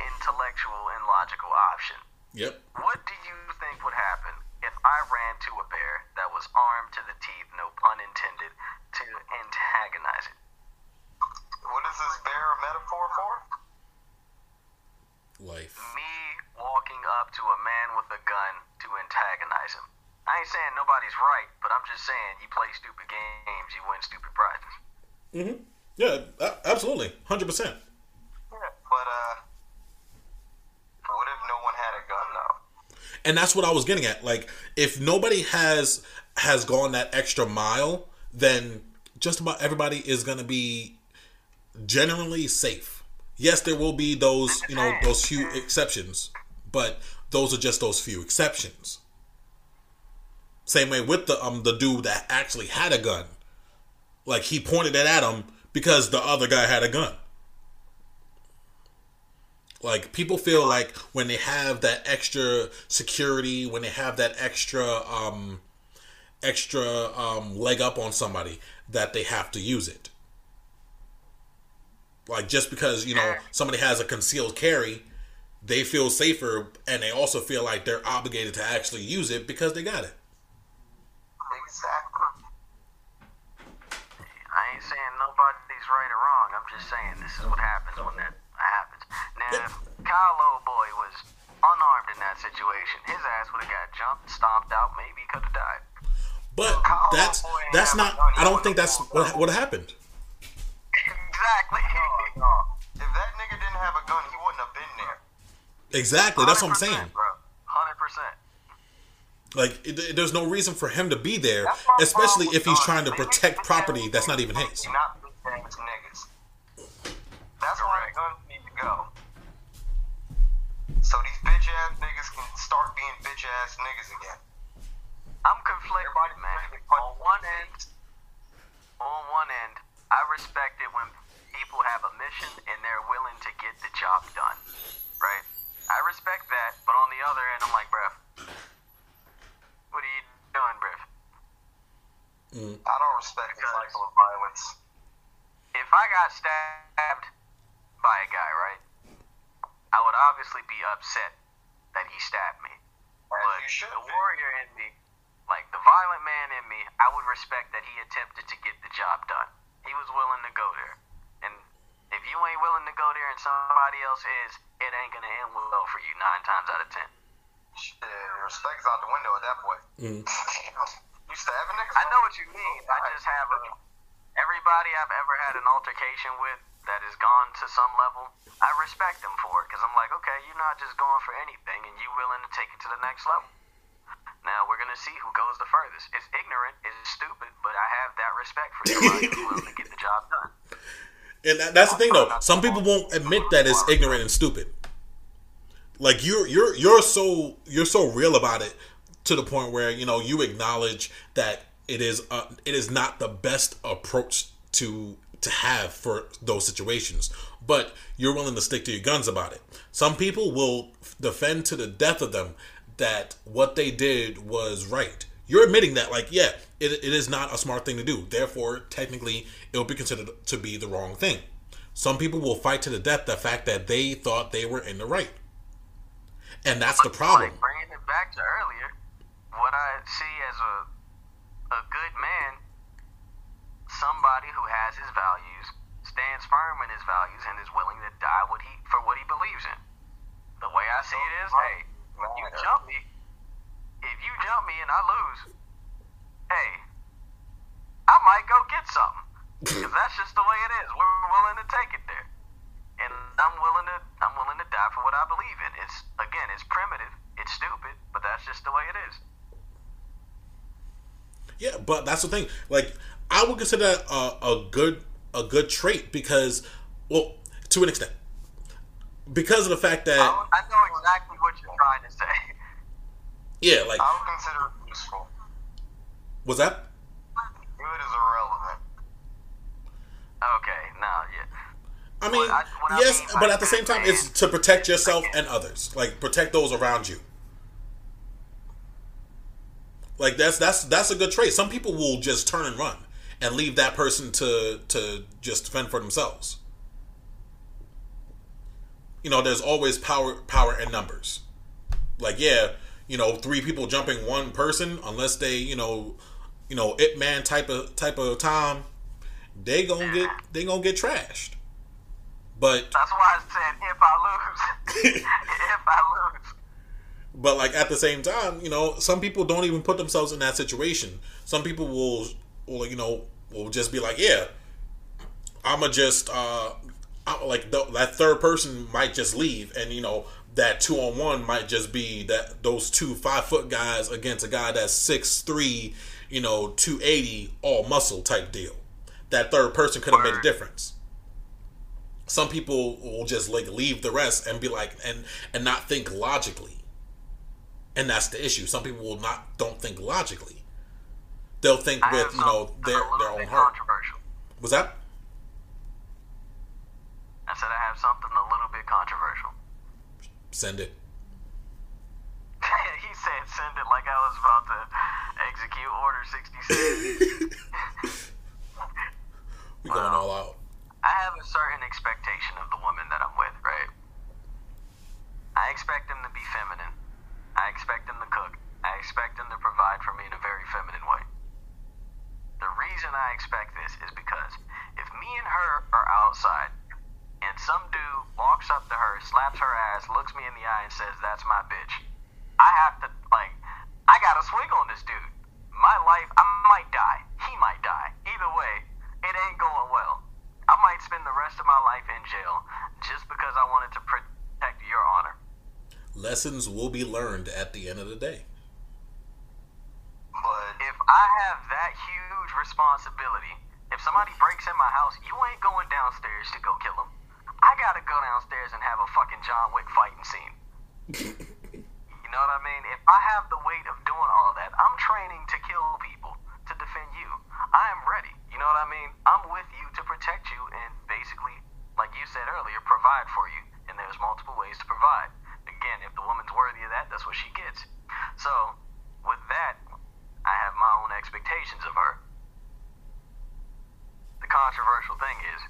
intellectual and logical option. Yep. What do you think would happen if I ran to a bear that was armed to the teeth, no pun intended, to antagonize it? What is this bear a metaphor for? Life. Me walking up to a man with a gun to antagonize him. I ain't saying nobody's right, but I'm just saying you play stupid games, you win stupid prizes. Mm-hmm. Yeah, absolutely. 100%. Yeah. But uh, what if no one had a gun though? And that's what I was getting at. Like, if nobody has has gone that extra mile, then just about everybody is going to be generally safe. Yes, there will be those you know those few exceptions, but those are just those few exceptions. Same way with the um the dude that actually had a gun, like he pointed it at him because the other guy had a gun. Like people feel like when they have that extra security, when they have that extra um extra um leg up on somebody that they have to use it. Like just because, you know, somebody has a concealed carry, they feel safer and they also feel like they're obligated to actually use it because they got it. Exactly. I ain't saying nobody's right or wrong. I'm just saying this is what happens when that. Now, if Kylo was unarmed in that situation, his ass would have got jumped, stomped out, maybe he could have died. But that's that's not. I don't think that's what what happened. Exactly. No, no. If that nigga didn't have a gun, he wouldn't have been there. Exactly. That's what I'm saying. Hundred percent. Like, it, there's no reason for him to be there, especially if he's with trying to protect property that's not even his. Not big niggas. That's where the guns need to go. So these bitch ass niggas can start being bitch ass niggas again. I'm conflicted, Everybody man. ready to punch On one end, on one end, I respect it when people have a mission and they're willing to get the job done. Right? I respect that, but on the other end, I'm like, bruh, what are you doing, bruh? Mm. I don't respect the cycle of violence. If I got stabbed by a guy, right, I would obviously be upset that he stabbed me. As But you should the be. warrior in me, like the violent man in me, I would respect that he attempted to get the job done. He was willing to go there. And if you ain't willing to go there and somebody else is, it ain't gonna end well for you nine times out of ten. Shit, respect's out the window at that point. Mm. [LAUGHS] you stabbing niggas? I know what you mean. I just have a, everybody I've ever had an altercation with that has gone to some level. I respect them for it because I'm like, okay, you're not just going for anything, and you willing to take it to the next level. Now we're gonna see who goes the furthest. It's ignorant, it's stupid, but I have that respect for somebody who's willing to get the job done. [LAUGHS] And that, that's the thing, though. Some people won't admit that it's ignorant and stupid. Like you're you're you're so you're so real about it to the point where you know you acknowledge that it is uh, it is not the best approach to to have for those situations, but you're willing to stick to your guns about it. Some people will defend to the death of them that what they did was right. You're admitting that, like, yeah, it, it is not a smart thing to do. Therefore, technically, it will be considered to be the wrong thing. Some people will fight to the death the fact that they thought they were in the right. And that's the problem. Like bringing it back to earlier, what I see as a a good man, somebody who has his values, stands firm in his values, and is willing to die what he for what he believes in. The way I see it is, hey, you jump me. If you jump me and I lose, hey, I might go get something. [LAUGHS] Because that's just the way it is. We're willing to take it there. And I'm willing to I'm willing to die for what I believe in. It's again, it's primitive, it's stupid, but that's just the way it is. Yeah, but that's the thing. Like, I would consider that a, a good a good trait because, well, to an extent, because of the fact that I, I know exactly what you're trying to say. yeah, like I would consider it useful. was that Good is irrelevant. Okay, no, yeah. I mean, I- what I yes, mean but at the same time, it's to protect yourself and others. Like protect those around you. Like that's that's that's a good trait. Some people will just turn and run and leave that person to to just fend for themselves. You know, there's always power power in numbers. Like yeah, you know, three people jumping one person, unless they you know, you know, it man type of type of time, they gonna get they gonna get trashed. But That's why I said if I lose. [LAUGHS] if I lose. But like at the same time, you know, some people don't even put themselves in that situation. Some people will, will you know, will just be like, yeah, I'ma just, uh, I, like th- that third person might just leave, and you know that two on one might just be that those two five foot guys against a guy that's six three, you know, two eighty, all muscle type deal. That third person could have made a difference. Some people will just like leave the rest and be like and and not think logically. And that's the issue. Some people will not don't think logically they'll think I with you know their their own heart controversial. was that I said I have something a little bit controversial. send it [LAUGHS] he said send it like I was about to execute order 66. [LAUGHS] we going all out I have a certain expectation of the woman that I'm with, right? I expect them to be feminine. I expect them to cook. I expect them to provide for me in a very feminine way. I expect this is because if me and her are outside and some dude walks up to her, slaps her ass, looks me in the eye, and says, that's my bitch. I have to like, I got to swing on this dude. My life, I might die. He might die. Either way, it ain't going well. I might spend the rest of my life in jail just because I wanted to protect your honor. Lessons will be learned at the end of the day. But If I have that huge responsibility, if somebody breaks in my house, you ain't going downstairs to go kill them. I gotta go downstairs and have a fucking John Wick fighting scene. You know what I mean? If I have the weight of doing all that, I'm training to kill people, to defend you. I am ready. You know what I mean? I'm with you to protect you and basically, like you said earlier, provide for you. And there's multiple ways to provide. Again, if the woman's worthy of that, that's what she gets. So, with that, I have my own expectations of her. The controversial thing is,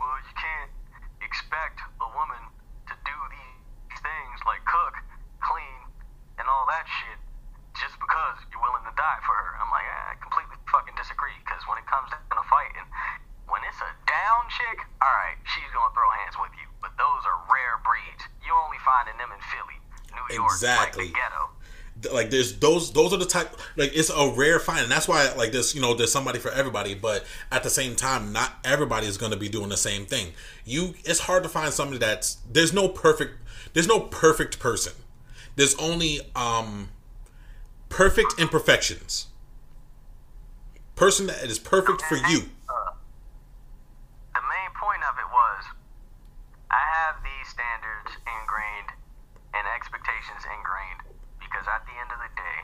well, you can't expect a woman to do these things like cook, clean, and all that shit just because you're willing to die for her. I'm like, I completely fucking disagree because when it comes down to fighting, when it's a down chick, all right, she's gonna throw hands with you. But those are rare breeds. You only finding them in Philly, New York, Exactly. like the ghetto. Like there's those those are the type like it's a rare find and that's why like this you know there's somebody for everybody but at the same time not everybody is going to be doing the same thing. You it's hard to find somebody that's there's no perfect there's no perfect person. There's only um perfect imperfections. Person that is perfect for you the main point of it was I have these standards ingrained and expectations ingrained because at the end of the day,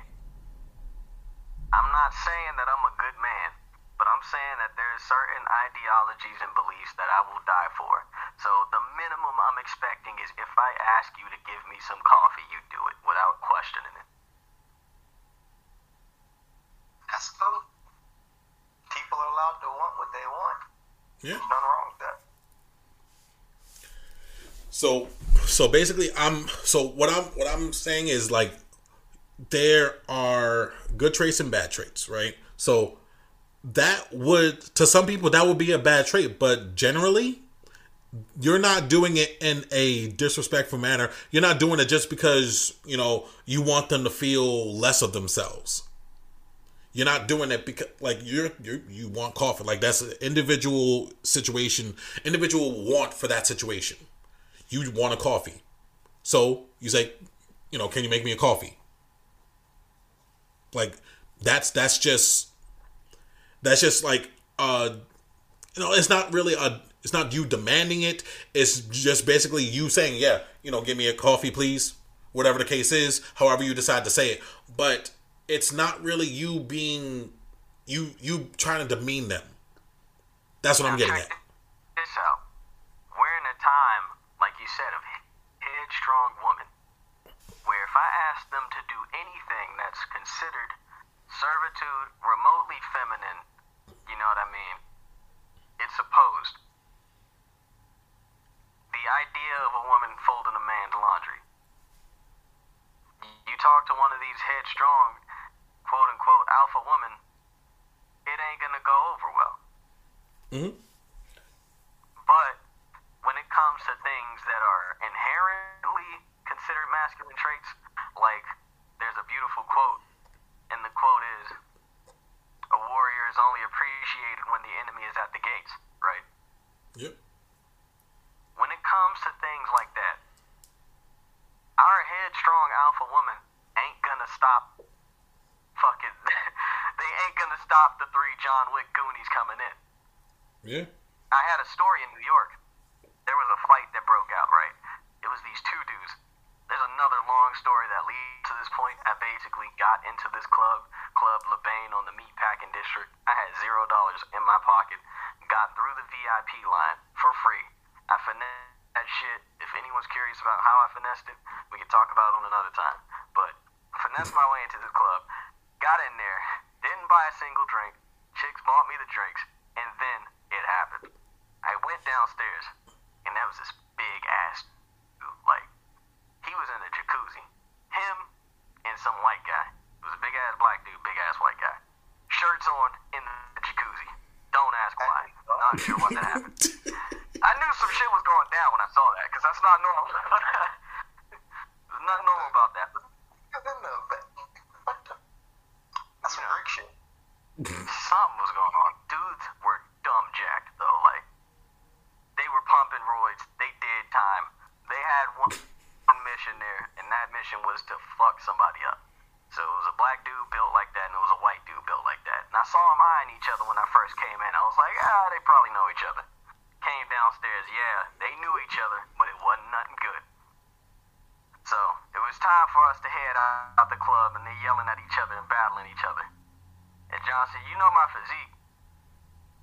I'm not saying that I'm a good man, but I'm saying that there's certain ideologies and beliefs that I will die for. So the minimum I'm expecting is if I ask you to give me some coffee, you do it without questioning it. that's cool. People are allowed to want what they want. yeah There's nothing wrong with that. So so basically I'm so what I'm what I'm saying is like there are good traits and bad traits, right? So that would to some people that would be a bad trait, but generally you're not doing it in a disrespectful manner. You're not doing it just because, you know, you want them to feel less of themselves. You're not doing it because like you're you you want coffee. Like that's an individual situation, individual want for that situation you want a coffee. So you say, you know, can you make me a coffee? Like that's that's just that's just like uh you know, it's not really a it's not you demanding it. It's just basically you saying, yeah, you know, give me a coffee, please. Whatever the case is, however you decide to say it. But it's not really you being you you trying to demean them. That's what I'm getting at. This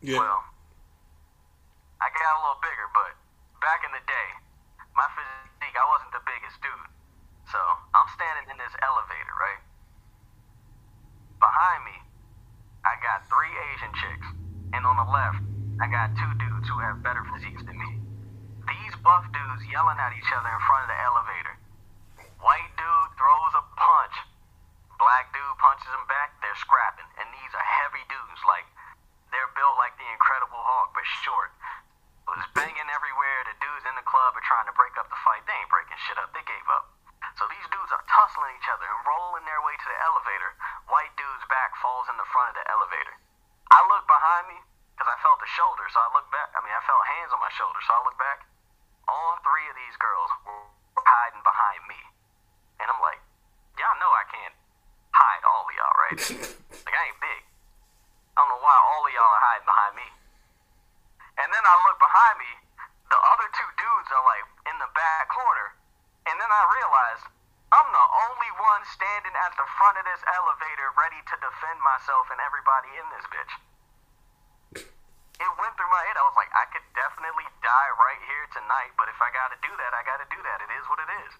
Yeah. Well, I got a little bigger, but back in the day, my physique, I wasn't the biggest dude. So I'm standing in this elevator, right? Behind me, I got three Asian chicks, and on the left, I got two dudes who have better physiques than me. These buff dudes yelling at each other in front of the elevator. White dude throws a punch. Black dude punches him back. They're scrapping. And these are heavy dudes. Like, they're built like the Incredible Hulk, but short. It was banging everywhere. The dudes in the club are trying to break up the fight. They ain't breaking shit up. They gave up. So these dudes are tussling each other and rolling their way to the elevator. White dude's back falls in the front of the elevator. I look behind me because I felt the shoulder, so I look back. I mean, I felt hands on my shoulder, so I look back. All three of these girls were hiding behind me. And I'm like, y'all know I can't hide all of y'all, right? like, I ain't big. I don't know why all of y'all are hiding behind me. And then I look behind me, the other two dudes are like in the back corner. And then I realized I'm the only one standing at the front of this elevator ready to defend myself and everybody in this bitch. It went through my head. I was like, I could definitely die right here tonight, but if I gotta do that, I gotta do that. It is what it is.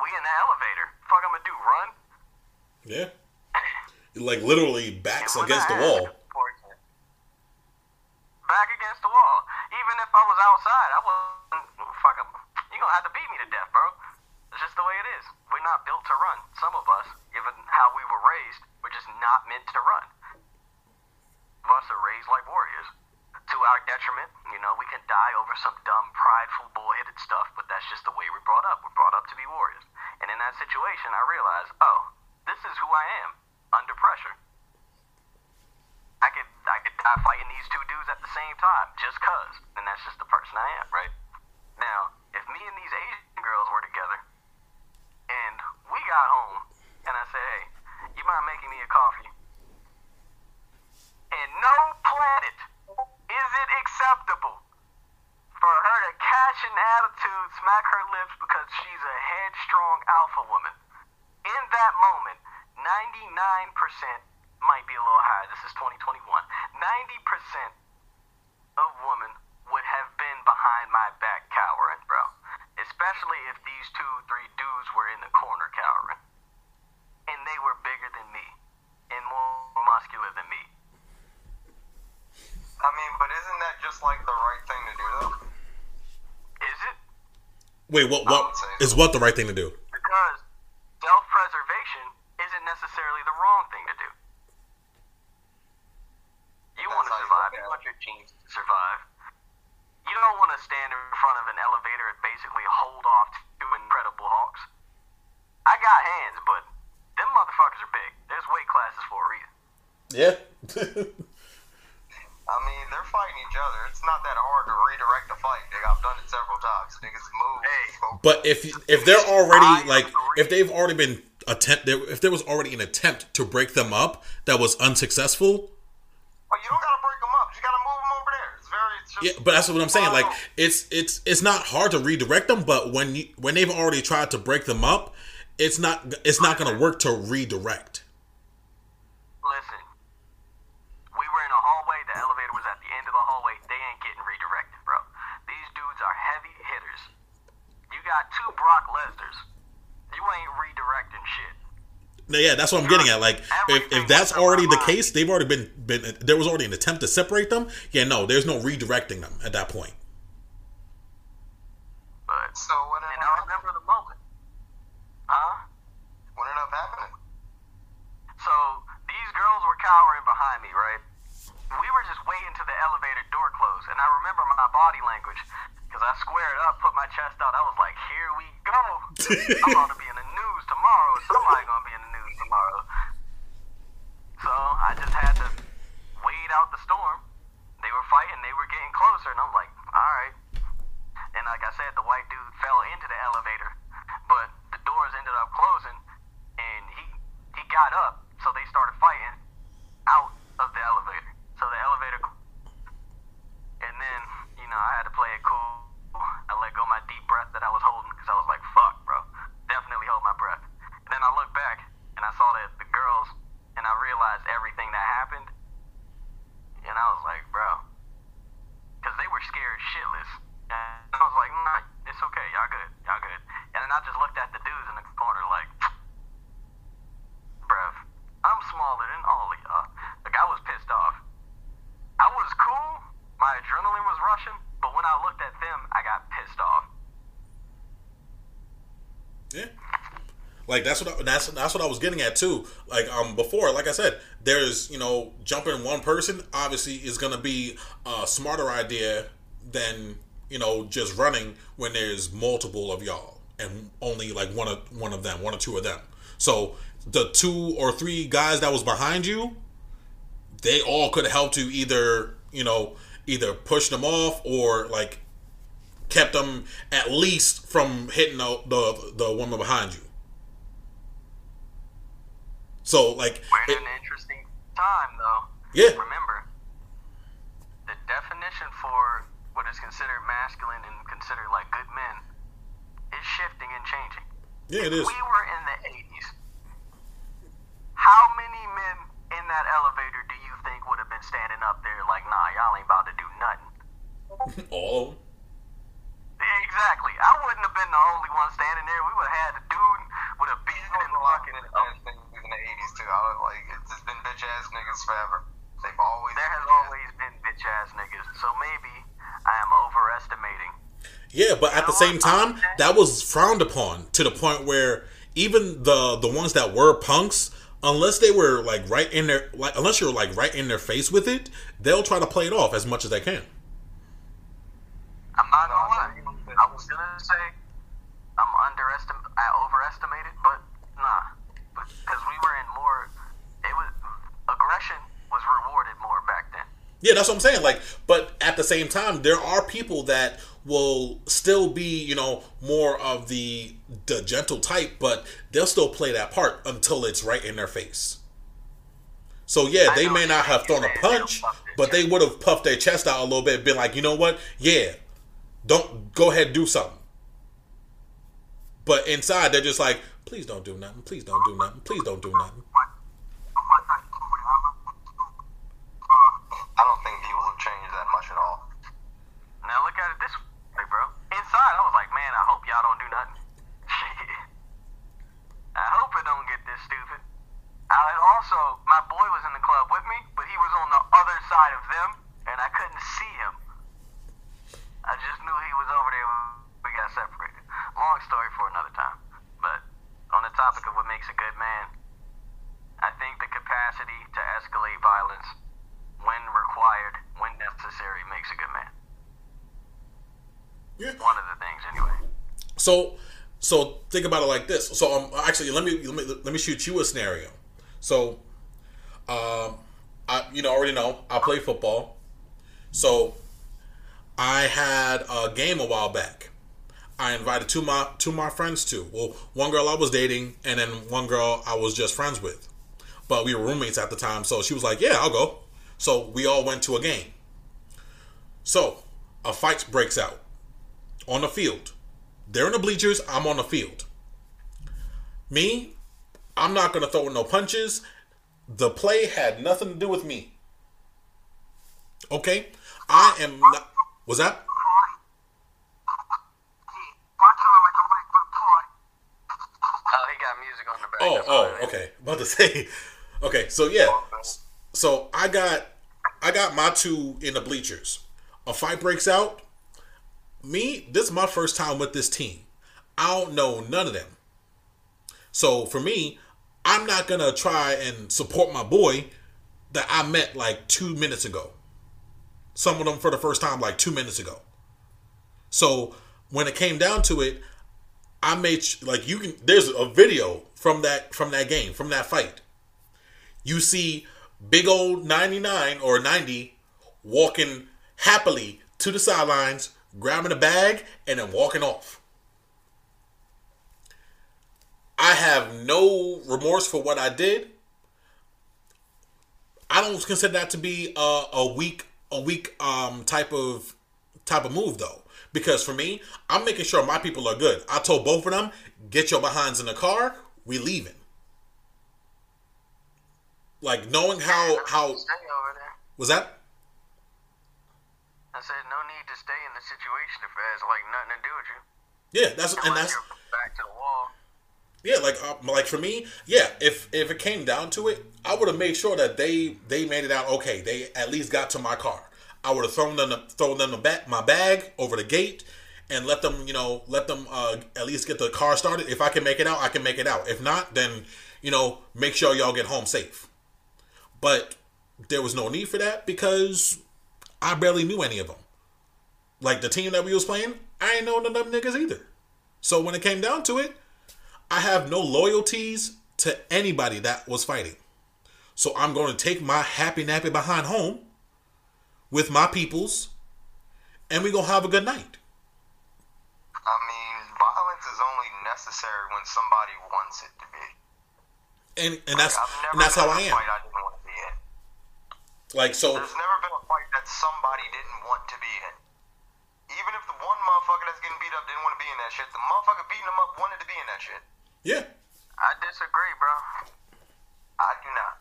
We in the elevator. Fuck, I'm gonna do run. Yeah. Like literally backs against the wall. Not meant to run. Of us are raised like warriors. To our detriment, you know, we can die over some dumb, prideful, bullheaded stuff, but that's just the way we're brought up. We're brought up to be warriors. And in that situation, I realized, oh, this is who I am under pressure. I could I could die fighting these two dudes at the same time, just cause. And that's just the person I am, right? Now, if me and these Asian girls were together, and we got home, and I said, hey, you mind making me a coffee? And no planet is it acceptable for her to catch an attitude, smack her lips because she's a headstrong alpha woman. In that moment, 99% might be a little higher. This is 2021. 90% of women would have been behind my back cowering, bro. Especially if these two, three dudes were in the corner cowering. And they were bigger than me and more muscular than me. I mean, but isn't that just like the right thing to do, though? Is it? Wait, what? What is what the right thing to do? Because self preservation isn't necessarily the wrong thing to do. You want to That's how you survive, look you at want your genes to survive. You don't want to stand in front of an elevator and basically hold off two Incredible Hulks. I got hands, but them motherfuckers are big. There's weight classes for a reason. Yeah. I mean, they're fighting each other. It's not that hard to redirect a fight. Nigga, I've done it several times. Niggas move. Hey. focus. but if they're already like if they've already been attempt if there was already an attempt to break them up that was unsuccessful. Oh, you don't gotta break them up. You gotta move them over there. It's very. It's just, Yeah, but that's what I'm saying. Like Oh. it's it's it's not hard to redirect them, but when you, when they've already tried to break them up, it's not it's not gonna work to redirect. Listen, we were in a hallway. The elevator was at the end of the hallway. They ain't getting redirected, bro. These dudes are heavy hitters. You got two Brock Lesnar's. You ain't redirecting shit. No, Yeah, that's what I'm getting at. Like, if, if that's already the case, they've already been been there was already an attempt to separate them. Yeah, no, there's no redirecting them at that point. But So what and I remember the moment, huh? what ended up happening? So these girls were cowering behind me, right? We were just waiting till the elevator door closed, and I remember my body language because I squared up, put my chest out. I was like, "Here we go! [LAUGHS] I'm going to be in the news tomorrow. Somebody going to be in the tomorrow." So I just had to wait out the storm. They were fighting. They were getting closer, and I'm like, all right. And like I said, the white dude fell into the elevator, but the doors ended up closing, and he he got up. So they started fighting out of the elevator. So the elevator, and then you know I had to play it cool. I let go my deep breath that I was holding because I was like, fuck, bro, definitely hold my breath. And then I looked back and I saw that the girls, and I realized everything that happened, and I was like, bro, because they were scared shitless. And I was like, nah, it's okay, y'all good, y'all good. And then I just looked at the dudes in the corner like, bruv, I'm smaller than all of y'all. Like, I was pissed off. I was cool, my adrenaline was rushing, but when I looked at them, I got pissed off. Yeah. Like that's what I, that's that's what I was getting at too. Like um before, like I said, there's you know jumping one person obviously is gonna be a smarter idea than you know just running when there's multiple of y'all and only like one of one of them, one or two of them. So the two or three guys that was behind you, they all could have helped you either you know either push them off or like kept them at least from hitting the the, the woman behind you. So like, We're it, in an interesting time, though. yeah, Remember, the definition for what is considered masculine and considered like good men is shifting and changing. yeah, it is. We were in the 80s. How many men in that elevator do you think would have been standing up there like, nah, y'all ain't about to do nothing? All of them. Exactly. I wouldn't have been the only one standing there. We would have had a dude with a beard There's and a lot of ass niggas in the 80s too. I was like, it's just been bitch ass niggas forever. They've always. There has been bitch ass- always been bitch ass niggas. So maybe I am overestimating. Yeah, but at the same time, that was frowned upon to the point where even the the ones that were punks, unless they were like right in their like unless you're like right in their face with it, they'll try to play it off as much as they can. I'm not gonna lie. I'm not even- I was gonna say I'm underestim I overestimated, but nah, because we were in more. It was aggression was rewarded more back then. Yeah, that's what I'm saying. Like, but at the same time, there are people that will still be, you know, more of the the gentle type, but they'll still play that part until it's right in their face. So yeah, they may not have thrown a punch, but they would have puffed their chest out a little bit, been like, you know what? Yeah, don't go ahead, do something. But inside, they're just like, please don't do nothing. Please don't do nothing. Please don't do nothing. I don't think people have changed that much at all. Now look at it this way, bro. Inside, I was like, man, I hope y'all don't do nothing. Shit. I hope it don't get this stupid. I also, my boy was in the club with me, but he was on the other side of them, and I couldn't see him. I just knew he was over there. We got separated. Long story for another time. But on the topic of what makes a good man, I think the capacity to escalate violence when required, when necessary, makes a good man. Yeah. One of the things, anyway. So, so think about it like this. So, um, actually, let me let me let me shoot you a scenario. So, um, I you know already know I play football. So, I had a game a while back. I invited two my two my friends to. Well, one girl I was dating, and then one girl I was just friends with. But we were roommates at the time, so she was like, "Yeah, I'll go." So we all went to a game. So a fight breaks out on the field. They're in the bleachers. I'm on the field. Me, I'm not gonna throw no punches. The play had nothing to do with me. Okay, I am not. Was that? Oh, he got music on the back. Oh, oh, okay. [LAUGHS] About to say. Okay, so yeah, so I got, I got my two in the bleachers. A fight breaks out. Me, this is my first time with this team. I don't know none of them. So for me, I'm not gonna try and support my boy that I met like two minutes ago. Some of them for the first time like two minutes ago. So when it came down to it, I made like you can. There's a video from that from that game from that fight. You see big old 99 or 90 walking happily to the sidelines, grabbing a bag, and then walking off. I have no remorse for what I did. I don't consider that to be a, a weak a weak um type of type of move though. Because for me, I'm making sure my people are good. I told both of them, get your behinds in the car, we leaving. Like knowing how how Stay over there. was that? I said no need to stay in the situation if it has like nothing to do with you. Yeah, that's and that's back to the wall. Yeah, like uh, like for me, yeah. If if it came down to it, I would have made sure that they they made it out okay. They at least got to my car. I would have thrown them the, thrown them the back, my bag over the gate and let them you know let them uh, at least get the car started. If I can make it out, I can make it out. If not, then you know make sure y'all get home safe. But there was no need for that because I barely knew any of them. Like the team that we was playing, I ain't know none of them niggas either. So when it came down to it, I have no loyalties to anybody that was fighting. So I'm going to take my happy nappy behind home with my peoples, and we're going to have a good night. I mean, violence is only necessary when somebody wants it to be. And and that's I've and that's how I am. Fight I didn't want to be in. Like so There's never been a fight that somebody didn't want to be in. Even if the one motherfucker that's getting beat up didn't want to be in that shit, the motherfucker beating him up wanted to be in that shit. Yeah. I disagree, bro. I do not.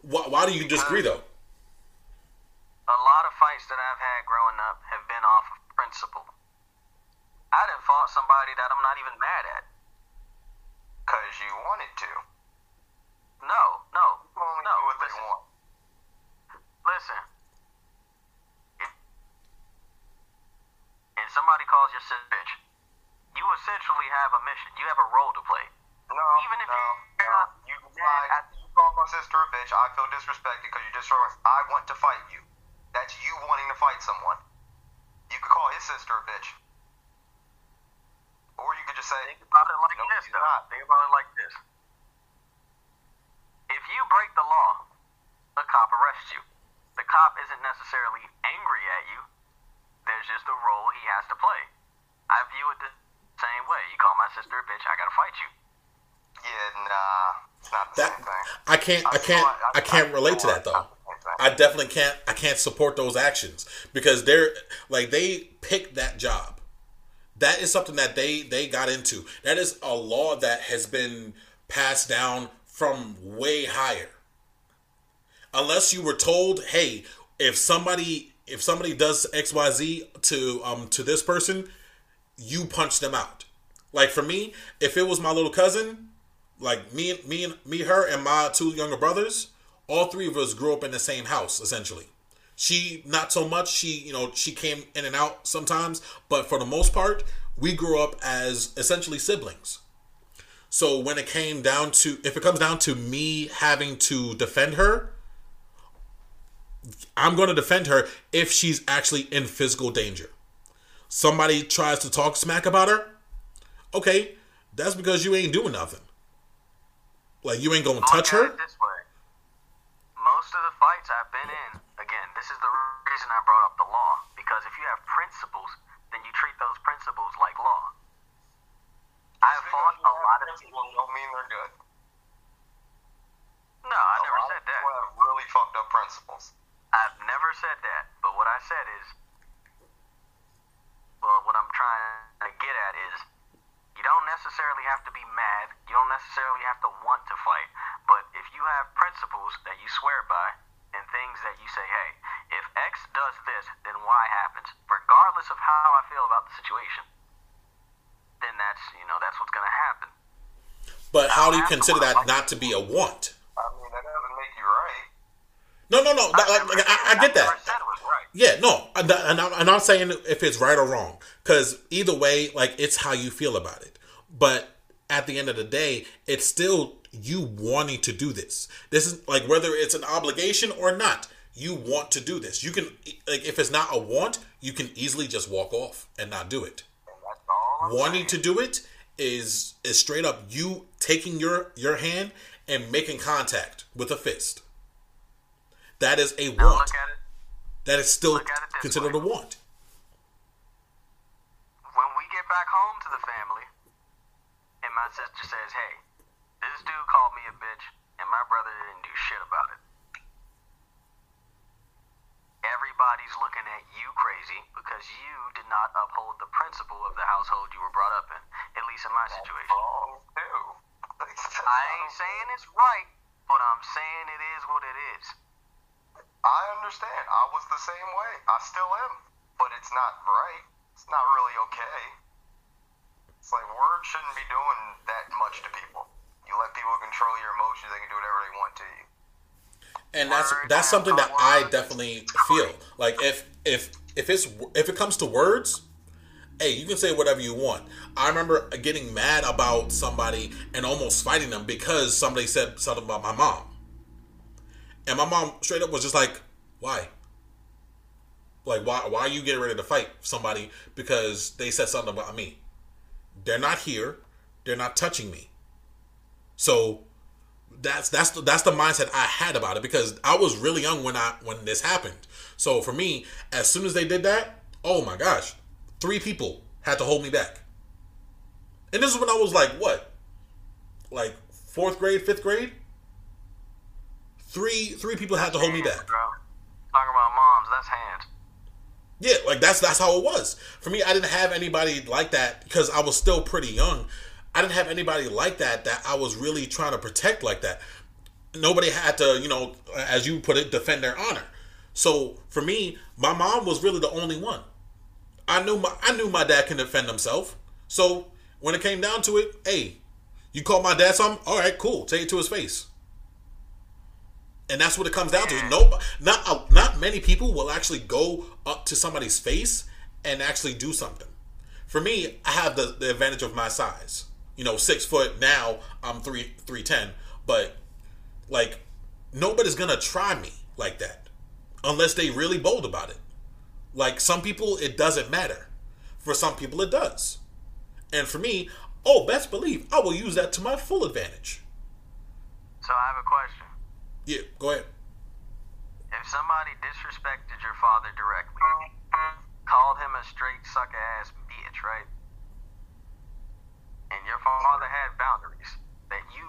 Why, why do you disagree though? A lot of fights that I've had growing up have been off of principle. I done fought somebody that I'm not even mad at. Because you wanted to. No, no, People only no. do what they listen, want. listen. If, if somebody calls you a bitch, you essentially have a mission. You have a role to play. No, Even if no, you're no. not You lied. You called my sister a bitch. I feel disrespected because you just I want to fight you. That's you wanting to fight someone. You could call his sister a bitch. Or you could just say, Think about it like no, this, she's though. not. Think about it like this. If you break the law, a cop arrests you. The cop isn't necessarily angry at you. There's just a role he has to play. I view it the same way. You call my sister a bitch, I gotta fight you. Yeah, nah, it's not the That same thing. I can't I can't I can't relate to that though. I, definitely can't I can't support those actions because they're like they picked that job. That is something that they they got into. That is a law that has been passed down from way higher. Unless you were told, "Hey, if somebody if somebody does XYZ to um to this person, you punch them out." Like for me, if it was my little cousin, like me me me her and my two younger brothers all three of us grew up in the same house essentially. She not so much she you know she came in and out sometimes but for the most part we grew up as essentially siblings. So when it came down to if it comes down to me having to defend her i'm going to defend her if she's actually in physical danger. Somebody tries to talk smack about her okay that's because you ain't doing nothing like you ain't gonna touch her. it this way. Most of the fights I've been in, again, this is the reason I brought up the law. Because if you have principles, then you treat those principles like law. I have fought a lot of people. people don't mean they're good. No, I A never lot of said that. People have really fucked up principles. I've never said that. But what I said is, well, what I'm trying to get at is, you don't necessarily have to be mad. You don't necessarily have to want to fight. But if you have principles that you swear by and things that you say, hey, if X does this, then Y happens, regardless of how I feel about the situation, then that's, you know, that's what's going to happen. But how do you consider that not to be a want? I mean, that doesn't make you right. No, no, no. Like, like, I, I get that. said it was right. Yeah, no, and I- and I'm not saying if it's right or wrong, because either way, like it's how you feel about it. But at the end of the day, it's still you wanting to do this. This is like whether it's an obligation or not. You want to do this. You can like if it's not a want, you can easily just walk off and not do it. Wanting to do it is is straight up you taking your your hand and making contact with a fist. That is a Now want. look at it. That is still look at it this considered way. a want. When we get back home to the family, and my sister says, "Hey, this dude called me a bitch, and my brother didn't do shit about it." Everybody's looking at you crazy because you did not uphold the principle of the household you were brought up in. At least in my situation. Wrong too. Like, that's [LAUGHS] I ain't saying it's right, but I'm saying it is what it is. I understand. I was the same way. I still am. But it's not right. It's not really okay. It's like words shouldn't be doing that much to people. You let people control your emotions, they can do whatever they want to you. and that's Words that's something that I definitely feel like if if if it's if it comes to words, hey, you can say whatever you want. I remember getting mad about somebody and almost fighting them because somebody said something about my mom, and my mom straight up was just like, "Why? Like, why? Why are you getting ready to fight somebody because they said something about me? They're not here. They're not touching me. So." that's that's the, that's the mindset I had about it because I was really young when I when this happened. So for me, as soon as they did that, oh my gosh, three people had to hold me back. And this is when I was like what, like fourth grade, fifth grade. Three three people had to hold me back. Bro. Talking about moms, that's hands. Yeah, like that's that's how it was. For me, I didn't have anybody like that because I was still pretty young. I didn't have anybody like that that I was really trying to protect like that. Nobody had to, you know, as you put it, defend their honor. So for me, my mom was really the only one. I knew my I knew my dad can defend himself. So when it came down to it, hey, you call my dad something? All right, cool. Take it to his face. And that's what it comes down to. No, not uh, not many people will actually go up to somebody's face and actually do something. For me, I have the, the advantage of my size. You know, six foot now. I'm three three ten, but like nobody's gonna try me like that unless they really bold about it. Like some people, it doesn't matter. For some people, it does. And for me, oh, best believe I will use that to my full advantage. So I have a question. Yeah, go ahead. If somebody disrespected your father directly, called him a straight sucker ass bitch, right? And your father had boundaries that you,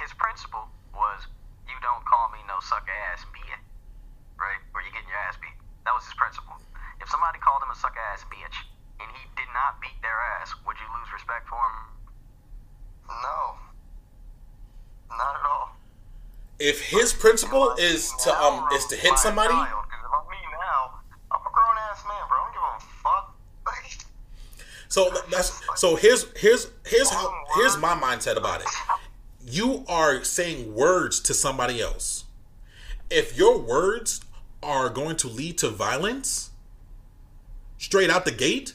his principle was, you don't call me no sucker ass bitch, right? Or you getting your ass beat. That was his principle. If somebody called him a sucker ass bitch and he did not beat their ass, would you lose respect for him? No. Not at all. If his principle is to um is to hit somebody, so that's so here's here's here's how here's my mindset about it. You are saying words to somebody else. If your words are going to lead to violence, straight out the gate,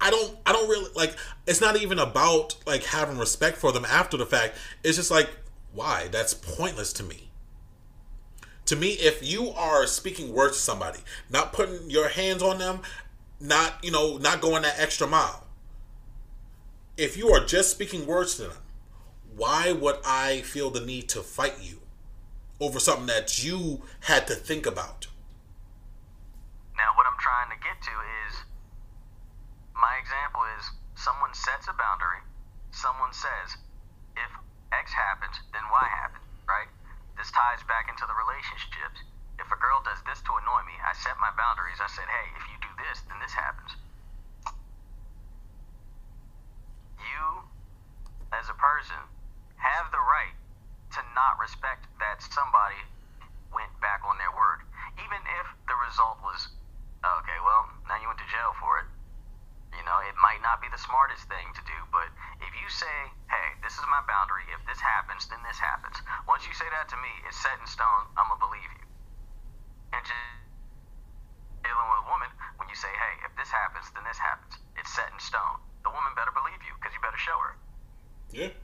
I don't I don't really like it's not even about like having respect for them after the fact. It's just like why? That's pointless to me. To me, if you are speaking words to somebody, not putting your hands on them, not, you know, not going that extra mile. If you are just speaking words to them, why would I feel the need to fight you over something that you had to think about? Now, what I'm trying to get to is my example is someone sets a boundary. Someone says, if X happens, then Y happens, right? This ties back into the relationships. If a girl does this to annoy me, I set my boundaries. I said, hey, if you do this, then this happens. You, as a person, have the right to not respect that somebody went back on their word. Even if the result was, okay, well, now you went to jail for it. You know, it might not be the smartest thing to do, but if you say, hey, this is my boundary, if this happens, then this happens. Once you say that to me, it's set in stone, I'm going to believe you. And just dealing with a woman, when you say, hey, if this happens, then this happens, it's set in stone. The woman better believe you because you better show her. Yeah.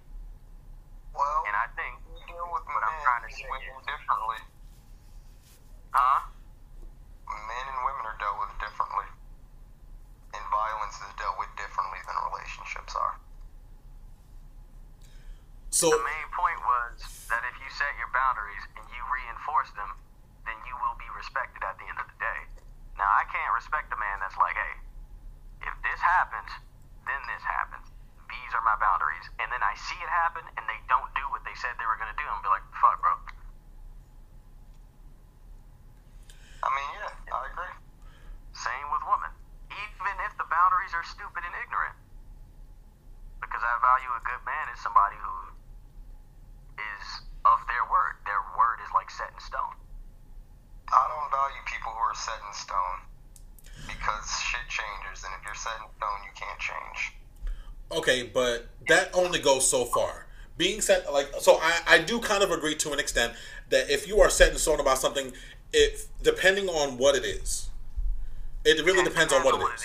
Well, And I think, we deal with what I'm men trying to say women is- differently. huh? Men and women are dealt with differently. And violence is dealt with differently than relationships are. So the main point was that if you set your boundaries and you reinforce them, then you will be respected at the end of the day. Now, I can't respect a man that's like, hey, if this happens, then this happens. These are my boundaries. And then I see it happen and they don't do what they said they were going to do and be like, fuck, bro. I mean, yeah, I agree. Same with women. Even if the boundaries are stupid and ignorant. Because I value a good man as somebody who is of their word. Their word is like set in stone. I don't value people who are set in stone because shit changes, and if you're set in stone, you can't change. okay, but that only goes so far. Being set like so, I I do kind of agree to an extent that if you are set in stone about something, if depending on what it is, it really depends on what it is.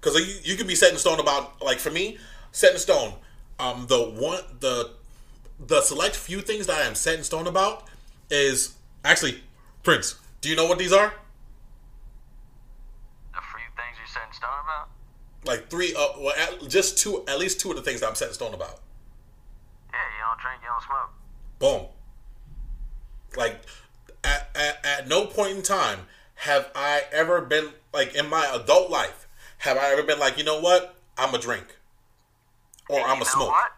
Because you, you can be set in stone about like for me, set in stone. Um, the one the the select few things that I am set in stone about is actually Prince. Do you know what these are? The few things you set in stone about? Like three, uh, well, at, just two, at least two of the things that I'm set in stone about. Yeah, you don't drink, you don't smoke. Boom. Like at, at, at no point in time have I ever been like in my adult life have I ever been like you know what I'm a drink or And I'm a know smoke. What?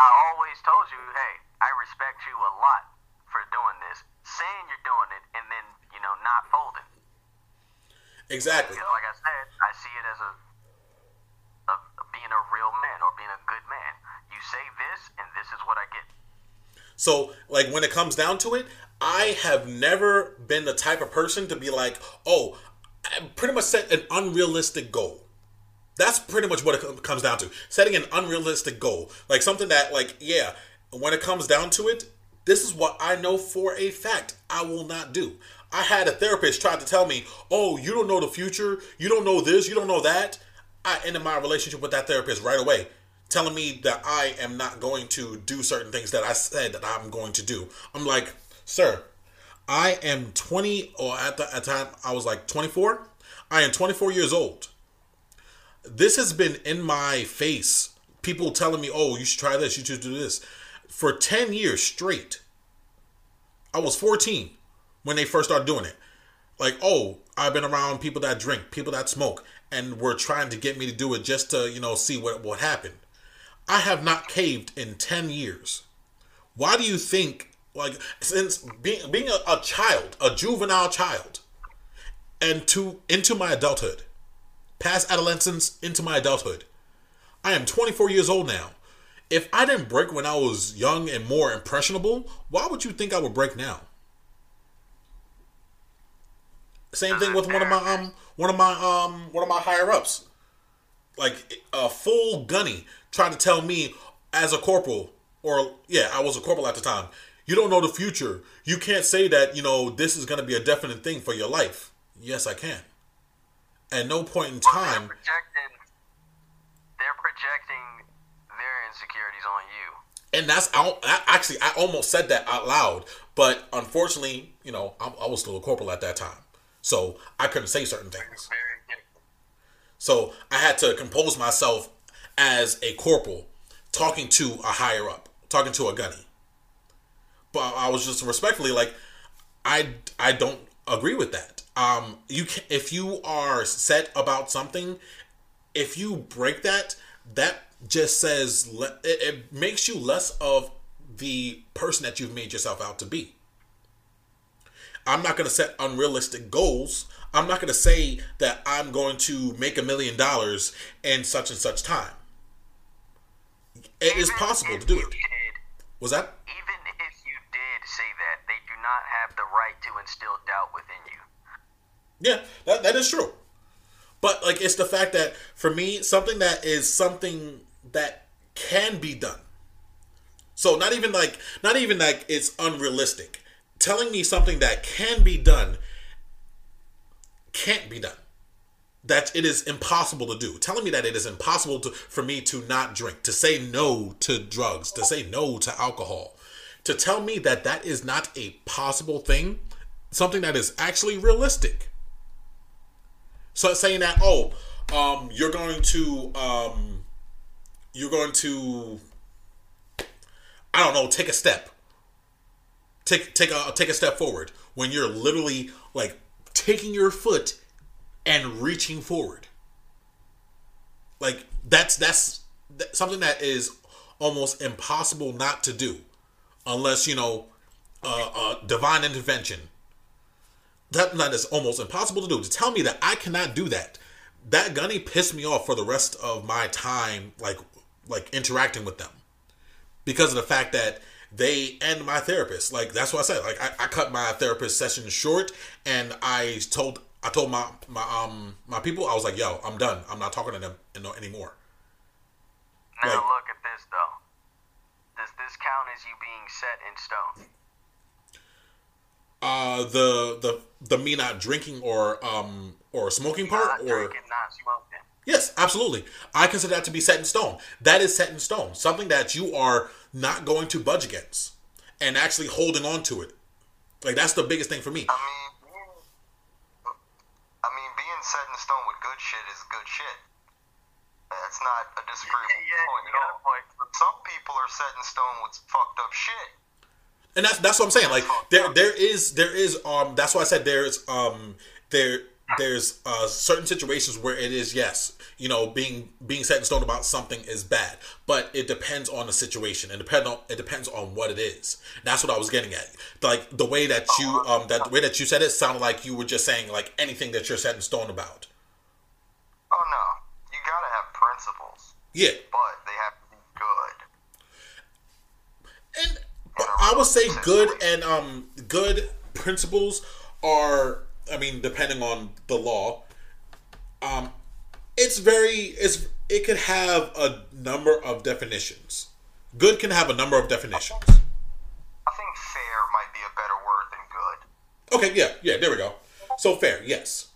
I always told you, hey, I respect you a lot for doing this, saying you're doing it, and then you know not folding. Exactly. Like I said, I see it as a being a real man or being a good man. You say this, and this is what I get. So, like, when it comes down to it, I have never been the type of person to be like, oh, I pretty much set an unrealistic goal. That's pretty much what it comes down to. Setting an unrealistic goal. Like, something that, like, yeah, when it comes down to it, this is what I know for a fact I will not do. I had a therapist try to tell me, oh, you don't know the future, you don't know this, you don't know that. I ended my relationship with that therapist right away telling me that I am not going to do certain things that I said that I'm going to do. I'm like, sir, I am 20, or at the at the time I was like 24. I am 24 years old. This has been in my face. People telling me, oh, you should try this, you should do this. For 10 years straight. I was 14 when they first started doing it. Like, oh, I've been around people that drink, people that smoke, and were trying to get me to do it just to, you know, see what what happened. I have not caved in 10 years. Why do you think, like, since being, being a, a child, a juvenile child, and to into my adulthood, past adolescence into my adulthood, I am 24 years old now. If I didn't break when I was young and more impressionable, why would you think I would break now? Same thing with one of my um one of my um one of my higher ups. Like a full gunny trying to tell me as a corporal, or yeah, I was a corporal at the time. You don't know the future. You can't say that, you know, this is gonna be a definite thing for your life. Yes, I can. At no point in They're time projecting. They're projecting their insecurities on you. and that's I, I actually I almost said that out loud, but unfortunately, you know, I, I was still a corporal at that time, so I couldn't say certain things. Very So I had to compose myself as a corporal, talking to a higher up, talking to a gunny. But I was just respectfully like, I I don't agree with that. Um, you can if you are set about something, if you break that, that just says it, it makes you less of the person that you've made yourself out to be. I'm not going to set unrealistic goals. I'm not going to say that I'm going to make a million dollars in such and such time. It is possible to do it. Was that? even if you did say that, they do not have the right to instill doubt within you. Yeah, that, that is true. But like it's the fact that for me, something that is something that can be done. So not even like not even like it's unrealistic. Telling me something that can be done can't be done. That it is impossible to do. Telling me that it is impossible to for me to not drink, to say no to drugs, to say no to alcohol. To tell me that that is not a possible thing, something that is actually realistic. So saying that, oh, um, you're going to, um, you're going to, I don't know, take a step. Take take a take a step forward when you're literally like taking your foot and reaching forward. Like that's that's, something that is almost impossible not to do, unless you know, uh, uh, divine intervention. That that is almost impossible to do. To tell me that I cannot do that, that gunny pissed me off for the rest of my time, like like interacting with them, because of the fact that they and my therapist. Like that's what I said. Like I, I cut my therapist session short, and I told I told my my um my people I was like, yo, I'm done. I'm not talking to them anymore. Now like, look at this though. Does this count as you being set in stone? Uh, the the the me not drinking or um or smoking part not or drinking, not smoking. Yes, absolutely. I consider that to be set in stone. That is set in stone. Something that you are not going to budge against and actually holding on to it. Like that's the biggest thing for me. I mean, I mean, being set in stone with good shit is good shit. That's not a disagreeable yeah, yeah, point at all. Point. Some people are set in stone with fucked up shit. And that's that's what I'm saying. Like there there is there is um that's why I said there's um there there's uh, certain situations where it is yes you know being being set in stone about something is bad. But it depends on the situation and depend on it depends on what it is. That's what i was getting at. Like the way that you um that the way that you said it sounded like you were just saying like anything that you're set in stone about. Oh no. You gotta have principles. Yeah. But they have to be good. And i would say good and um good principles are I mean, depending on the law, um, it's very it's it could have a number of definitions. Good can have a number of definitions. I think fair might be a better word than good. Okay, yeah, yeah, there we go. So fair, yes.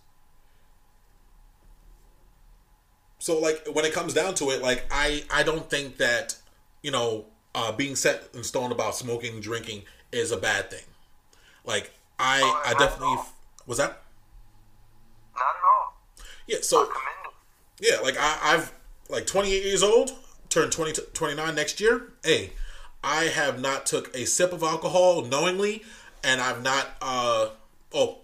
So like when it comes down to it, like I I don't think that you know uh, being set in stone about smoking, drinking is a bad thing. Like I oh, I definitely was that? Not at all. Yeah, so yeah, like I, I've like 28 years old, turned 20 29 next year. Hey, I have not took a sip of alcohol knowingly, and I've not. uh Oh,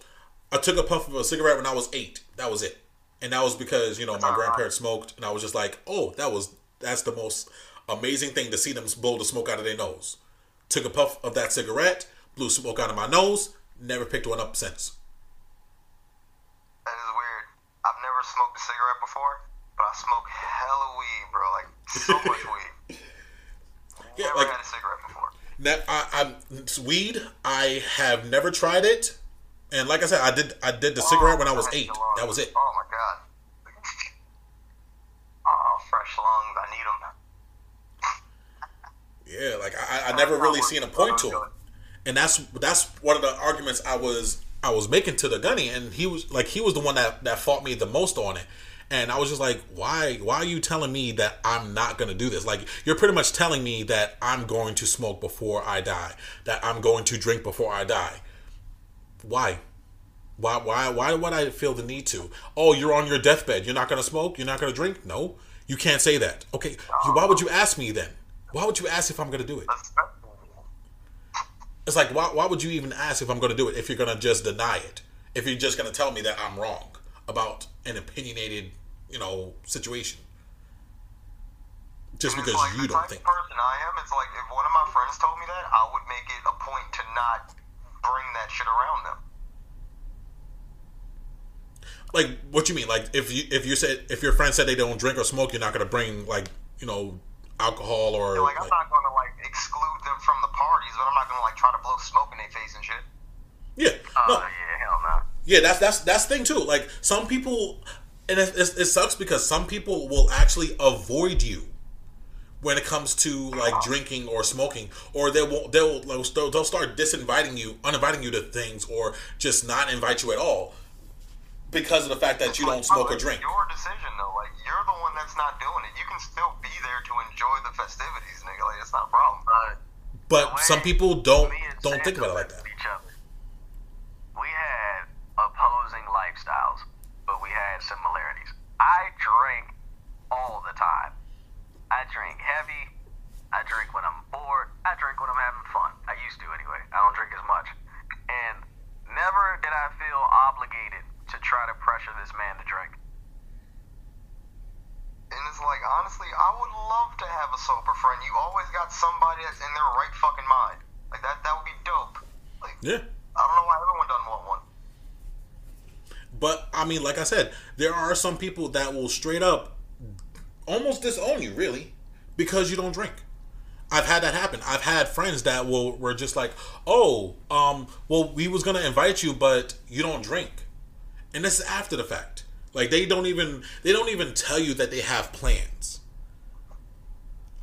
I took a puff of a cigarette when I was eight. That was it, and that was because you know my grandparents smoked, and I was just like, oh, that was that's the most amazing thing to see them blow the smoke out of their nose. Took a puff of that cigarette, blew smoke out of my nose. Never picked one up since. That is weird. I've never smoked a cigarette before, but I smoke hella weed, bro. Like so much [LAUGHS] weed. Yeah, never like, had a cigarette before. That I, I weed. I have never tried it, and like I said, I did. I did the oh, cigarette when I was eight. That was it. Oh my god. [LAUGHS] oh, fresh lungs. I need them. yeah, like I, I never really seen a point to it, and that's that's one of the arguments I was I was making to the gunny, and he was like, he was the one that that fought me the most on it. And I was just like, why? Why are you telling me that I'm not gonna do this? Like, you're pretty much telling me that I'm going to smoke before I die, that I'm going to drink before I die. Why? Why? Why? Why would I feel the need to? Oh, you're on your deathbed. You're not gonna smoke. You're not gonna drink. No, you can't say that. Okay. Why would you ask me then? Why would you ask if I'm gonna do it? It's like why why would you even ask if I'm going to do it if you're going to just deny it? If you're just going to tell me that I'm wrong about an opinionated, you know, situation. Just because like you don't think. person I am, it's like if one of my friends told me that, I would make it a point to not bring that shit around them. Like what you mean? Like if you if you said if your friend said they don't drink or smoke, you're not gonna bring like you know alcohol or yeah, like, I'm not gonna like exclude them from the parties, but I'm not gonna like try to blow smoke in their face and shit. Yeah. Oh no. yeah, hell no. Yeah, that's that's that's thing too. Like some people, and it, it, it sucks because some people will actually avoid you when it comes to like drinking or smoking, or they will they'll they'll, they'll start disinviting you, uninviting you to things, or just not invite you at all because of the fact that you don't smoke or drink. Your decision though, like you're the one that's not doing it. You can still be there to enjoy the festivities, nigga. Like it's not a problem. Uh, but some people don't don't think about it like that. Each other. We had opposing lifestyles, but we had similarities. I drink all the time. I drink heavy. I drink when I'm bored. I drink always got somebody that's in their right fucking mind. Like that, that would be dope. Like Yeah. I don't know why everyone doesn't want one. But I mean, like I said, there are some people that will straight up almost disown you, really, because you don't drink. I've had that happen. I've had friends that will were just like, "Oh, um, well, we was gonna invite you, but you don't drink," and this is after the fact. Like they don't even they don't even tell you that they have plans.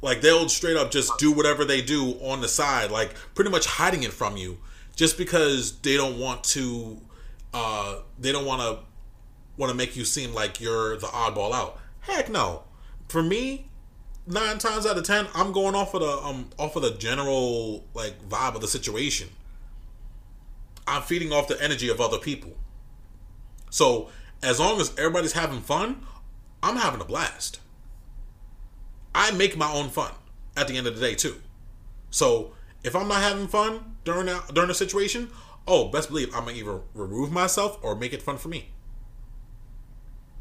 Like they'll straight up just do whatever they do on the side, like pretty much hiding it from you, just because they don't want to. Uh, they don't want to want to make you seem like you're the oddball out. Heck no. For me, nine times out of ten, I'm going off of the um off of the general like vibe of the situation. I'm feeding off the energy of other people. So as long as everybody's having fun, I'm having a blast. I make my own fun at the end of the day too. So if I'm not having fun during that during a situation, oh, best believe I'm gonna either remove myself or make it fun for me.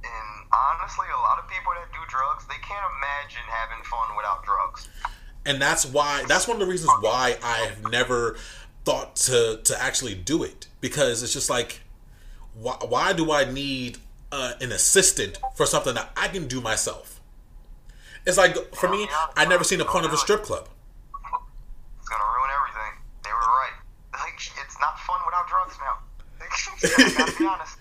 And honestly, a lot of people that do drugs, they can't imagine having fun without drugs. and that's why that's one of the reasons why I've never thought to to actually do it because it's just like why, why do I need uh, an assistant for something that I can do myself? It's like for me, I never seen the point of a strip club. It's gonna ruin everything. They were right. Like it's not fun without drugs now. [LAUGHS] Gotta be honest.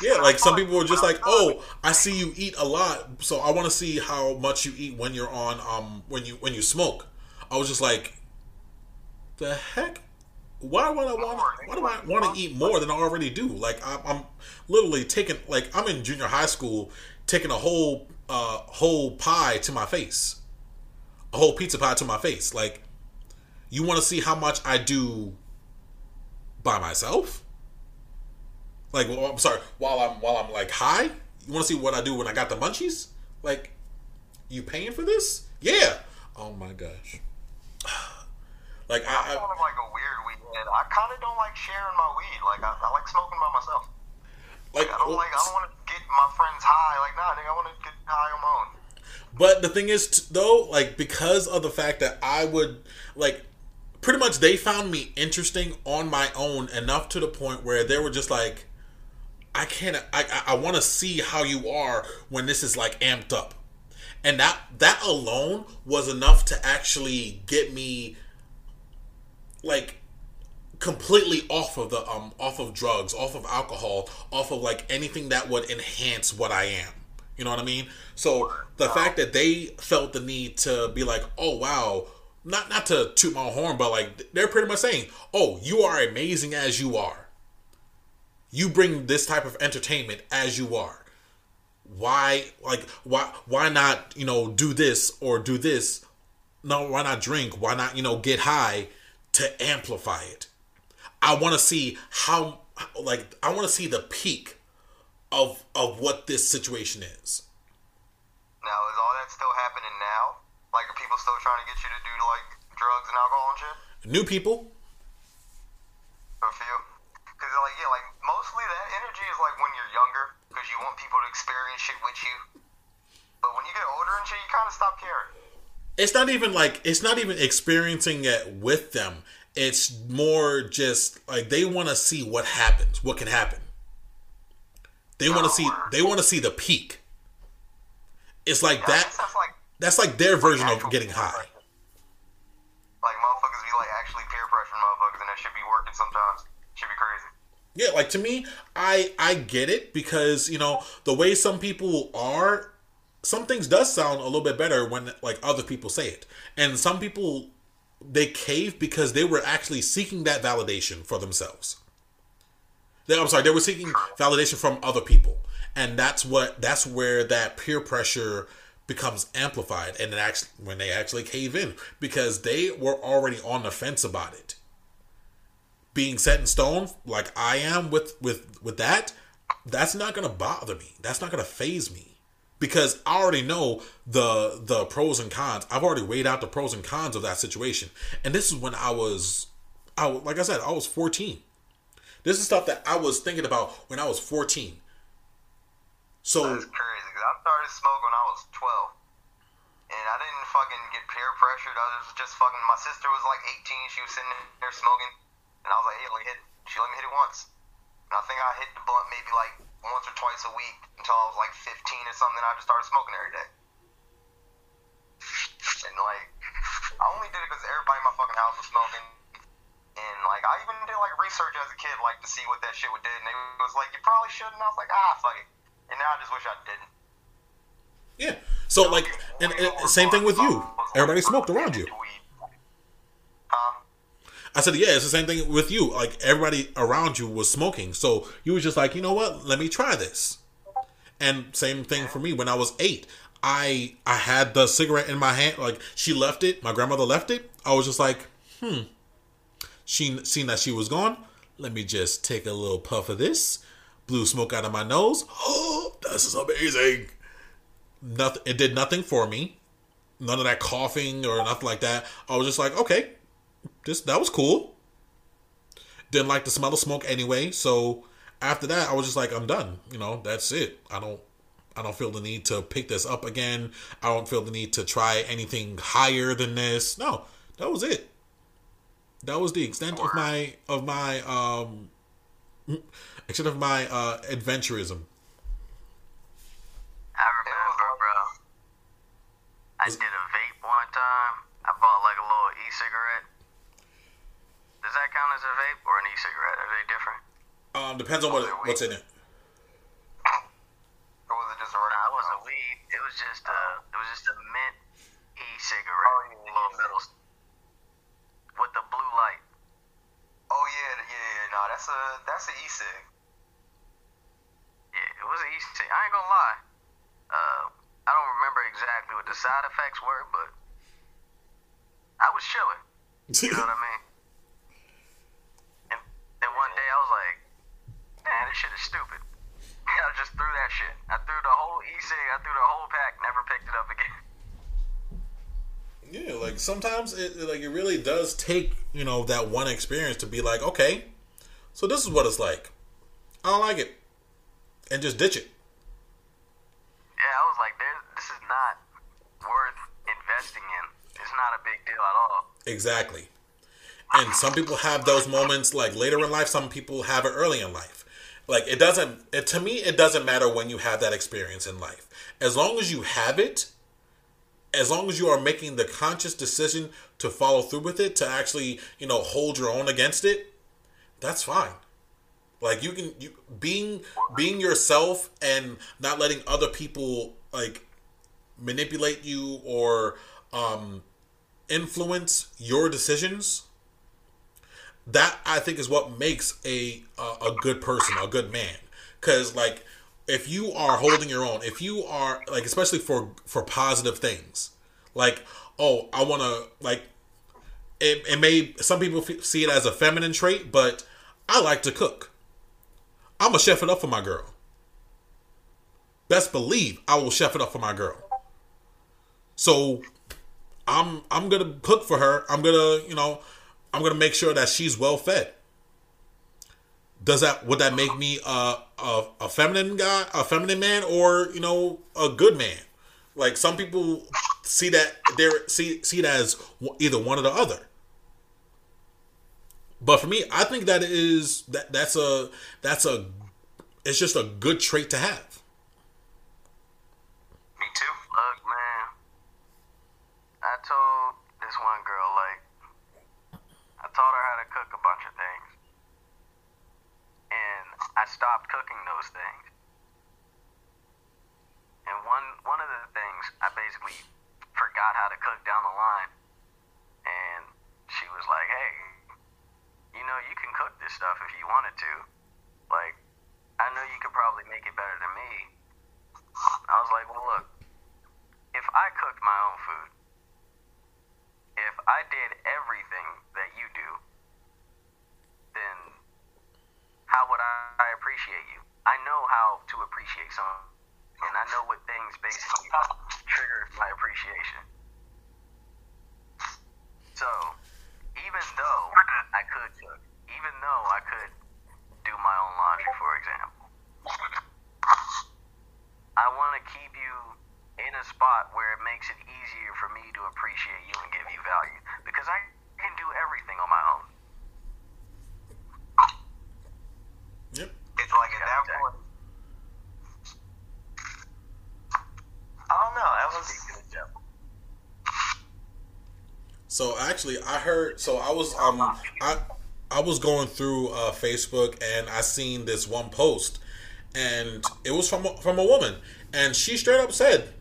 Yeah, like some people were just like, "Oh, I see you eat a lot, so I want to see how much you eat when you're on um when you when you smoke." I was just like, "The heck? Why would I want? Why do I want to eat more than I already do? Like I'm, I'm literally taking like I'm in junior high school, taking a whole uh whole pie to my face, a whole pizza pie to my face. Like, you want to see how much I do by myself?" Like, well, I'm sorry. While I'm while I'm like high, you want to see what I do when I got the munchies? Like, you paying for this? Yeah. Oh my gosh. Like I'm I, kind of like a weird weed. I kind of don't like sharing my weed. Like I, I like smoking by myself. Like, I don't like. I don't want to get my friends high. Like nah, nigga, I want to get high on my own. But the thing is, though, like because of the fact that I would like, pretty much they found me interesting on my own enough to the point where they were just like, I can't. I I, I want to see how you are when this is like amped up, and that that alone was enough to actually get me like completely off of the um off of drugs, off of alcohol, off of like anything that would enhance what I am. You know what I mean? So the fact that they felt the need to be like, "Oh wow," not not to toot my horn, but like they're pretty much saying, "Oh, you are amazing as you are. You bring this type of entertainment as you are. Why like why why not, you know, do this or do this? No, why not drink? Why not, you know, get high to amplify it?" I want to see how like I want to see the peak of of what this situation is. Now is all that still happening now? Like are people still trying to get you to do like drugs and alcohol and shit? New people, A few. Because like yeah, like mostly that energy is like when you're younger, because you want people to experience shit with you. But when you get older and shit, you kind of stop caring. it's not even like it's not even experiencing it with them. It's more just like they want to see what happens, what can happen. They want to see they want to see the peak. It's like Yeah, that. that's like That's like their version of getting high. Like motherfuckers be like actually peer pressuring motherfuckers, and that should be working sometimes. Should be crazy. Yeah, like to me, I I get it because you know the way some people are, some things does sound a little bit better when like other people say it, and some people they cave because they were actually seeking that validation for themselves. They, I'm sorry, they were seeking validation from other people, and that's what that's where that peer pressure becomes amplified, and it actually when they actually cave in because they were already on the fence about it being set in stone like I am with with with that, that's not gonna bother me. That's not gonna faze me because I already know the the pros and cons. I've already weighed out the pros and cons of that situation, and this is when I was, I like I said, I was fourteen. This is stuff that I was thinking about when I was fourteen. So That's crazy. Cause I started smoking when I was 12, and I didn't fucking get peer pressured. I was just fucking. My sister was like 18. She was sitting there smoking, and I was like, "Hey, let me hit." She let me hit it once, and I think I hit the blunt maybe like once or twice a week until I was like 15 or something. I just started smoking every day, and like I only did it because everybody in my fucking house was smoking. And like I even did like research as a kid, like to see what that shit would do, and they was like, "You probably shouldn't." I was like, "Ah, fuck it." And now I just wish I didn't. Yeah. So like, and, and same thing with you. Everybody smoked around you. Huh? I said, yeah, it's the same thing with you. Like everybody around you was smoking, so you was just like, you know what? Let me try this. And same thing for me when I was eight. I I had the cigarette in my hand. Like she left it. My grandmother left it. I was just like, hmm. She seen that she was gone. Let me just take a little puff of this. Blew smoke out of my nose. Oh, [GASPS] this is amazing. Nothing. It did nothing for me. None of that coughing or nothing like that. I was just like, okay, this that was cool. Didn't like the smell of smoke anyway, so after that I was just like I'm done. You know, that's it. I don't I don't feel the need to pick this up again. I don't feel the need to try anything higher than this. No, that was it. That was the extent of my of my um extent of my uh adventurism. I remember, bro. I did a vape one time. I bought like a little e-cigarette. Does that count as a vape or an e-cigarette? Are they different? Um depends on what what's in it. Or was it just a Nah, regular? it wasn't weed. It was just a, it was just a mint e-cigarette, Oh, yeah, little yeah. metal, with the blue light. Oh yeah, yeah, yeah. No, that's a that's an e-cig. Yeah, it was an e-cig. I ain't gonna lie. Uh, I don't remember exactly what the side effects were, but I was chilling. You know what I mean? [LAUGHS] And then one day I was like, man, this shit is stupid. I just threw that shit. I threw the I threw the whole pack, never picked it up again. Yeah, like sometimes it- like it really does take you know that one experience to be like, okay, so this is what it's like. I don't like it, and just ditch it. Yeah, I was like, this is not worth investing in. It's not a big deal at all. Exactly. And some people have those moments like later in life. Some people have it early in life. Like it doesn't. It, to me, it doesn't matter when you have that experience in life. As long as you have it, as long as you are making the conscious decision to follow through with it, to actually you know hold your own against it, that's fine. Like you can you being being yourself and not letting other people like manipulate you or um influence your decisions that i think is what makes a a, a good person a good man. Because like if you are holding your own if you are like especially for for positive things like oh i want to like it, it may some people see it as a feminine trait but i like to cook. I'm gonna chef it up for my girl. Best believe i will chef it up for my girl. So I'm I'm gonna cook for her. I'm gonna you know I'm gonna make sure that she's well fed. Does that would that make me a, a a feminine guy, a feminine man, or you know a good man? Like some people see that they're see see it as either one or the other. But for me, I think that is that that's a that's a it's just a good trait to have. Me too. Look, man, I told this one girl, like, I taught her how to cook a bunch of things. And I stopped cooking those things. And one one of the things I basically forgot how to cook down the line. And she was like, Hey, you know you can cook this stuff if you wanted to. Like, I know you could probably make it better than me. I was like, Well look, if I cooked my own food, if I did everything that you do, then how would I, appreciate you? I know how to appreciate someone, and I know what things basically trigger my appreciation. So, even though I could cook, even though I could do my own laundry, for example, I want to keep you in a spot where it makes it easier for me to appreciate you and give you value because I can do everything on my own. Yep. It's like at that point. I don't know. That was. So actually, I heard. So I was um I I was going through uh, Facebook and I seen this one post, and it was from from a woman, and she straight up said,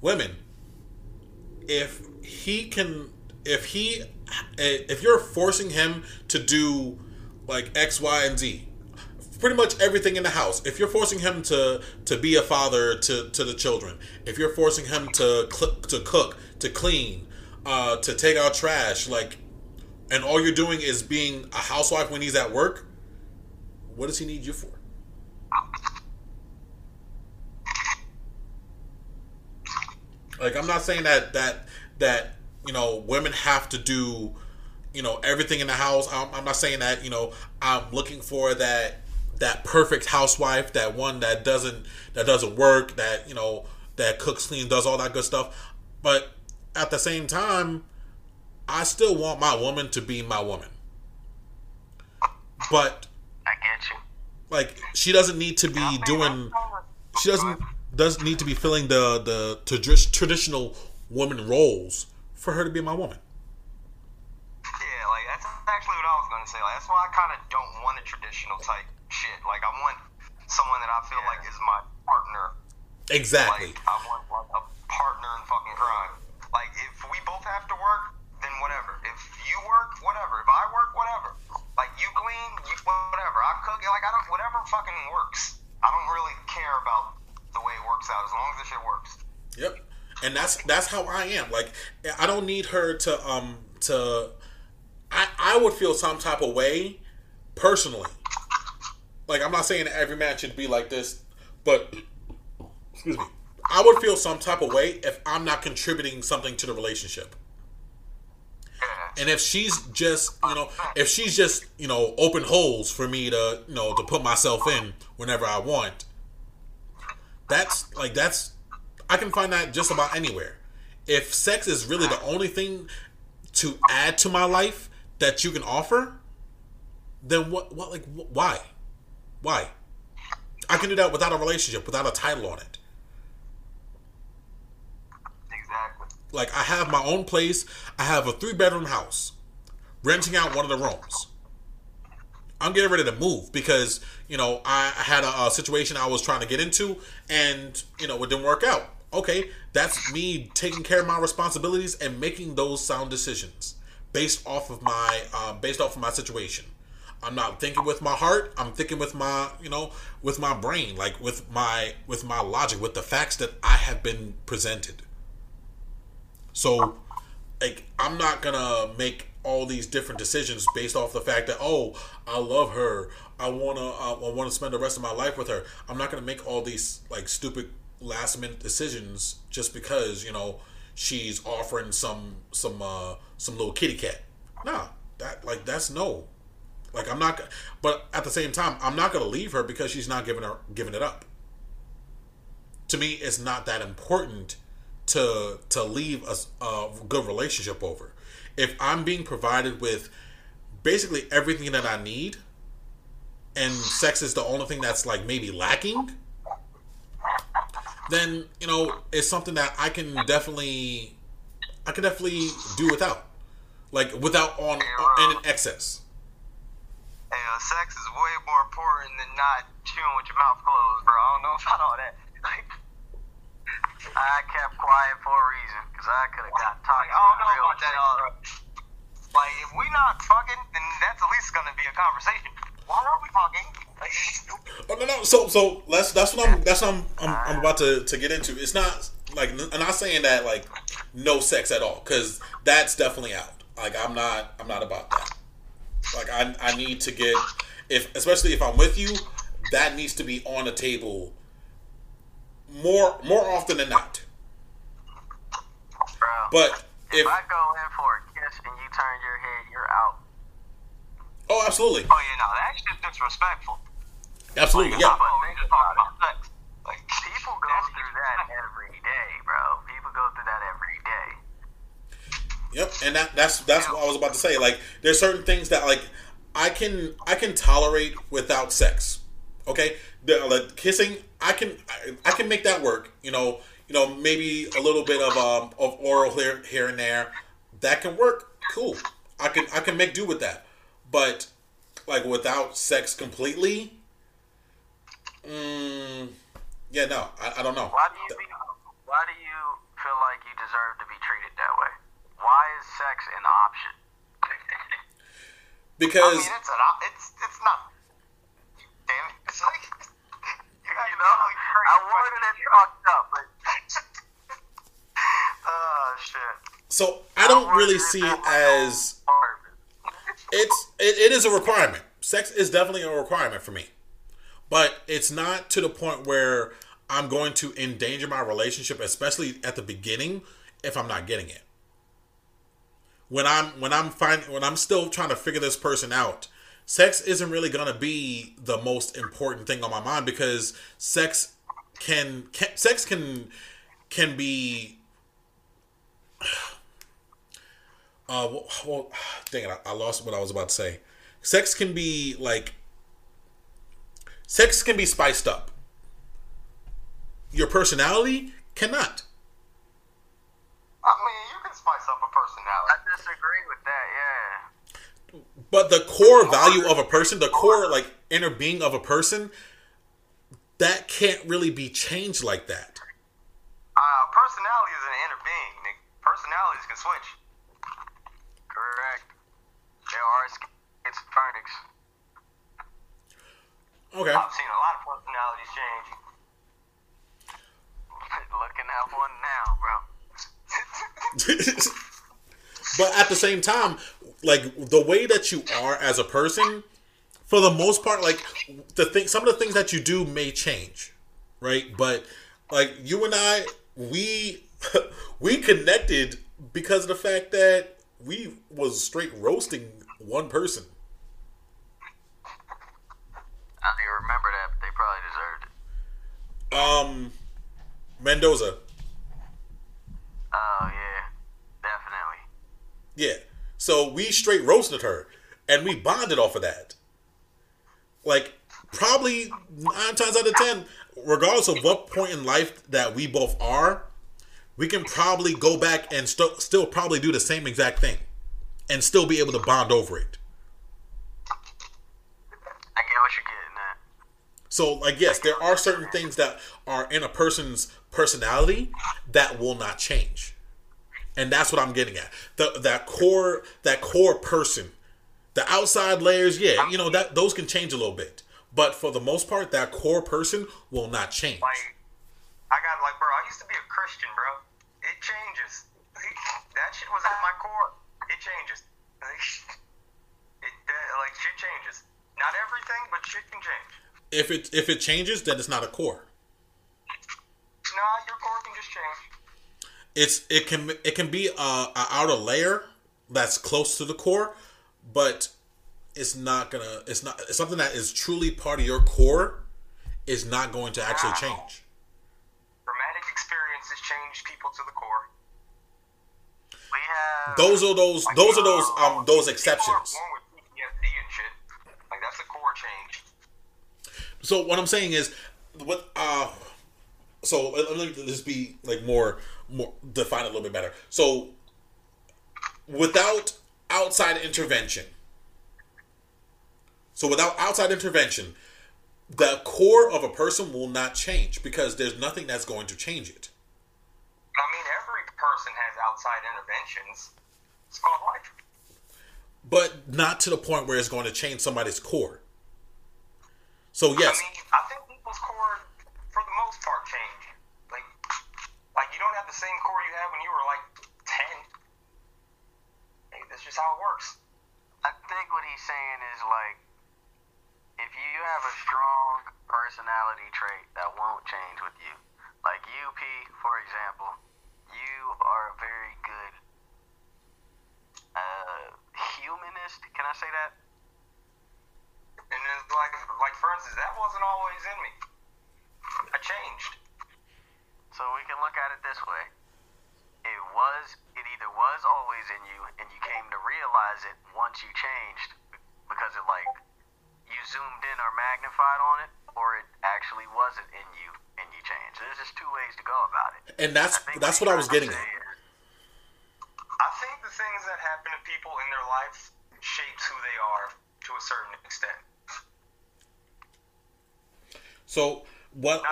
"Women, if he can, if he, if you're forcing him to do like X, Y, and Z." pretty much everything in the house. If you're forcing him to to be a father to to the children, if you're forcing him to cl- to cook, to clean, uh, to take out trash, like, and all you're doing is being a housewife when he's at work, what does he need you for? Like, I'm not saying that that that you know women have to do you know everything in the house. I'm, I'm not saying that you know I'm looking for that that perfect housewife, that one that doesn't that doesn't work, that you know that cooks, clean, does all that good stuff. But at the same time, I still want my woman to be my woman. But I get you. like she doesn't need to be doing she doesn't doesn't need to be filling the the tradi- traditional woman roles for her to be my woman. Yeah, like that's actually what I was gonna say. Like that's why I kind of don't want a traditional type shit. Like I want someone that I feel like is my partner. Exactly. Like I want like a partner in fucking crime. Like if we both have to work, then whatever. If you work, whatever. If I work, whatever. Like you clean, you whatever. I cook, like I don't whatever fucking works. I don't really care about the way it works out as long as the shit works. Yep. And that's that's how I am. Like I don't need her to um to I I would feel some type of way personally. Like I'm not saying every man should be like this, but excuse me. I would feel some type of way if I'm not contributing something to the relationship. And if she's just, you know, if she's just, you know, open holes for me to, you know, to put myself in whenever I want, that's like that's I can find that just about anywhere. If sex is really the only thing to add to my life that you can offer, then what what like wh- why? Why? I can do that without a relationship, without a title on it. Exactly. Like I have my own place. I have a three bedroom house. Renting out one of the rooms. I'm getting ready to move because you know I had a, a situation I was trying to get into, and you know it didn't work out. Okay, that's me taking care of my responsibilities and making those sound decisions based off of my uh, based off of my situation. I'm not thinking with my heart. I'm thinking with my you know with my brain, like with my with my logic, with the facts that I have been presented. So, like, I'm not gonna make all these different decisions based off the fact that oh, I love her. I wanna I want to spend the rest of my life with her. I'm not gonna make all these like stupid last minute decisions just because you know she's offering some some uh some little kitty cat. Nah, that like that's no. Like I'm not, but at the same time, I'm not gonna leave her because she's not giving her giving it up. To me, it's not that important to to leave a, a good relationship over. If I'm being provided with basically everything that I need, and sex is the only thing that's like maybe lacking, then you know it's something that I can definitely I can definitely do without, like without on, on in excess. Hey, uh, sex is way more important than not chewing with your mouth closed, bro. I don't know about all that. Like, I kept quiet for a reason because I could have got talking. like, I don't know real about that. quick. Uh, like, if we not fucking, then that's at least gonna be a conversation. Why are we fucking? Like, Oh no, no. So, so that's that's what I'm that's what I'm I'm, I'm about to to get into. It's not like I'm not saying that like no sex at all because that's definitely out. Like I'm not I'm not about that. Like I I need to get if especially if I'm with you, that needs to be on the table more more often than not. Bro, But if, if I go in for a kiss and you turn your head, you're out. oh absolutely oh yeah, no, that shit's disrespectful. absolutely yeah just about sex. Like, People go that's through that every day, bro. People go through that every day. Yep, and that that's that's what I was about to say. Like, there's certain things that like I can I can tolerate without sex. Okay, the, like kissing, I can I, I can make that work. You know, you know maybe a little bit of um of oral here here and there, that can work. Cool, I can I can make do with that. But like without sex completely, mm, yeah, no, I, I don't know. Why do you Why do you feel like you deserve to be treated that way? Why is sex an option? because I Because mean, it's an op- it's it's not. Damn [LAUGHS] it! It's like you, You know, I worded it fucked up, but [LAUGHS] Oh shit! so I don't really see it as it's it, it is a requirement. Sex is definitely a requirement for me, but it's not to the point where I'm going to endanger my relationship, especially at the beginning, if I'm not getting it. When I'm when I'm finding when I'm still trying to figure this person out, sex isn't really gonna be the most important thing on my mind because sex can, can sex can can be [SIGHS] uh, well, well [SIGHS] dang it, I, I lost what I was about to say. Sex can be like, sex can be spiced up. Your personality cannot. I mean, you can spice up a I personality. I disagree with that. Yeah. But the core value of a person, the core like inner being of a person, that can't really be changed like that. Uh, personality is an inner being. Personalities can switch. Correct. There are schizophrenics. Okay. I've seen a lot of personalities change. [LAUGHS] Looking at one now, bro. [LAUGHS] but at the same time, like the way that you are as a person, for the most part, like the thing, some of the things that you do may change, right? But like you and I, we [LAUGHS] we connected because of the fact that we was straight roasting one person. I don't even remember that, but they probably deserved it. Um, Mendoza, Oh yeah, definitely. yeah. So we straight roasted her, and we bonded off of that. Like probably nine times out of ten, regardless of what point in life that we both are, we can probably go back and st- still probably do the same exact thing, and still be able to bond over it. I get what you're getting at. So, like, yes, there are certain things that are in a person's personality that will not change, and that's what I'm getting at. The that core that core person, the outside layers, yeah, you know that those can change a little bit, but for the most part, that core person will not change. Like, I got like, bro. I used to be a Christian, bro. It changes. [LAUGHS] That shit was at my core. It changes. [LAUGHS] It uh, like shit changes. Not everything, but shit can change. If it if it changes, then it's not a core. Nah, your core can just change. It's it can it can be a, a outer layer that's close to the core, but it's not gonna. It's not it's something that is truly part of your core. Is not going to actually change. Traumatic experiences change people to the core. We have Those are those Like, those are those um those exceptions. with PTSD and shit. Like that's a core change. So what I'm saying is, what uh, so let, me just be like more more define a little bit better. So without outside intervention, so without outside intervention, the core of a person will not change because there's nothing that's going to change it. I mean, every person has outside interventions. It's called life. But not to the point where it's going to change somebody's core. So yes, I mean, I think people's core, for the most part, change. Like, like you don't have the same core you had when you were like ten. Hey, that's just how it works. I think what he's saying is like, if you have a strong personality trait that won't change with you, like you, P, for example, you are a very good uh, humanist. Can I say that? And it's like, like for instance, that wasn't always in me. I changed. So we can look at it this way: It was it either was always in you and you came to realize it once you changed because it like you zoomed in or magnified on it, or it actually wasn't in you and you changed. There's just two ways to go about it. And that's I that's what I was getting at. to say is- I think the things that happen to people in their life shapes who they are to a certain extent. So what?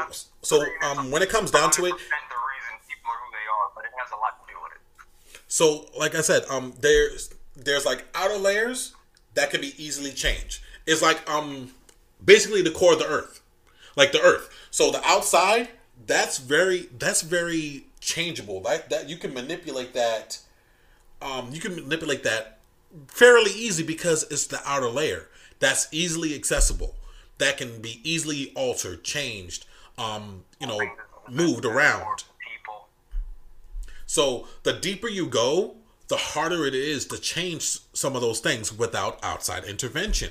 So um, when it comes down to it, the reason people are who they are, but it has a lot to do with it. so like I said, um, there's there's like outer layers that can be easily changed. It's like um, basically the core of the Earth, like the Earth. So the outside, that's very that's very changeable. That that you can manipulate that. Um, you can manipulate that fairly easy because it's the outer layer that's easily accessible that can be easily altered changed um you know moved around. so the deeper you go the harder it is to change some of those things without outside intervention.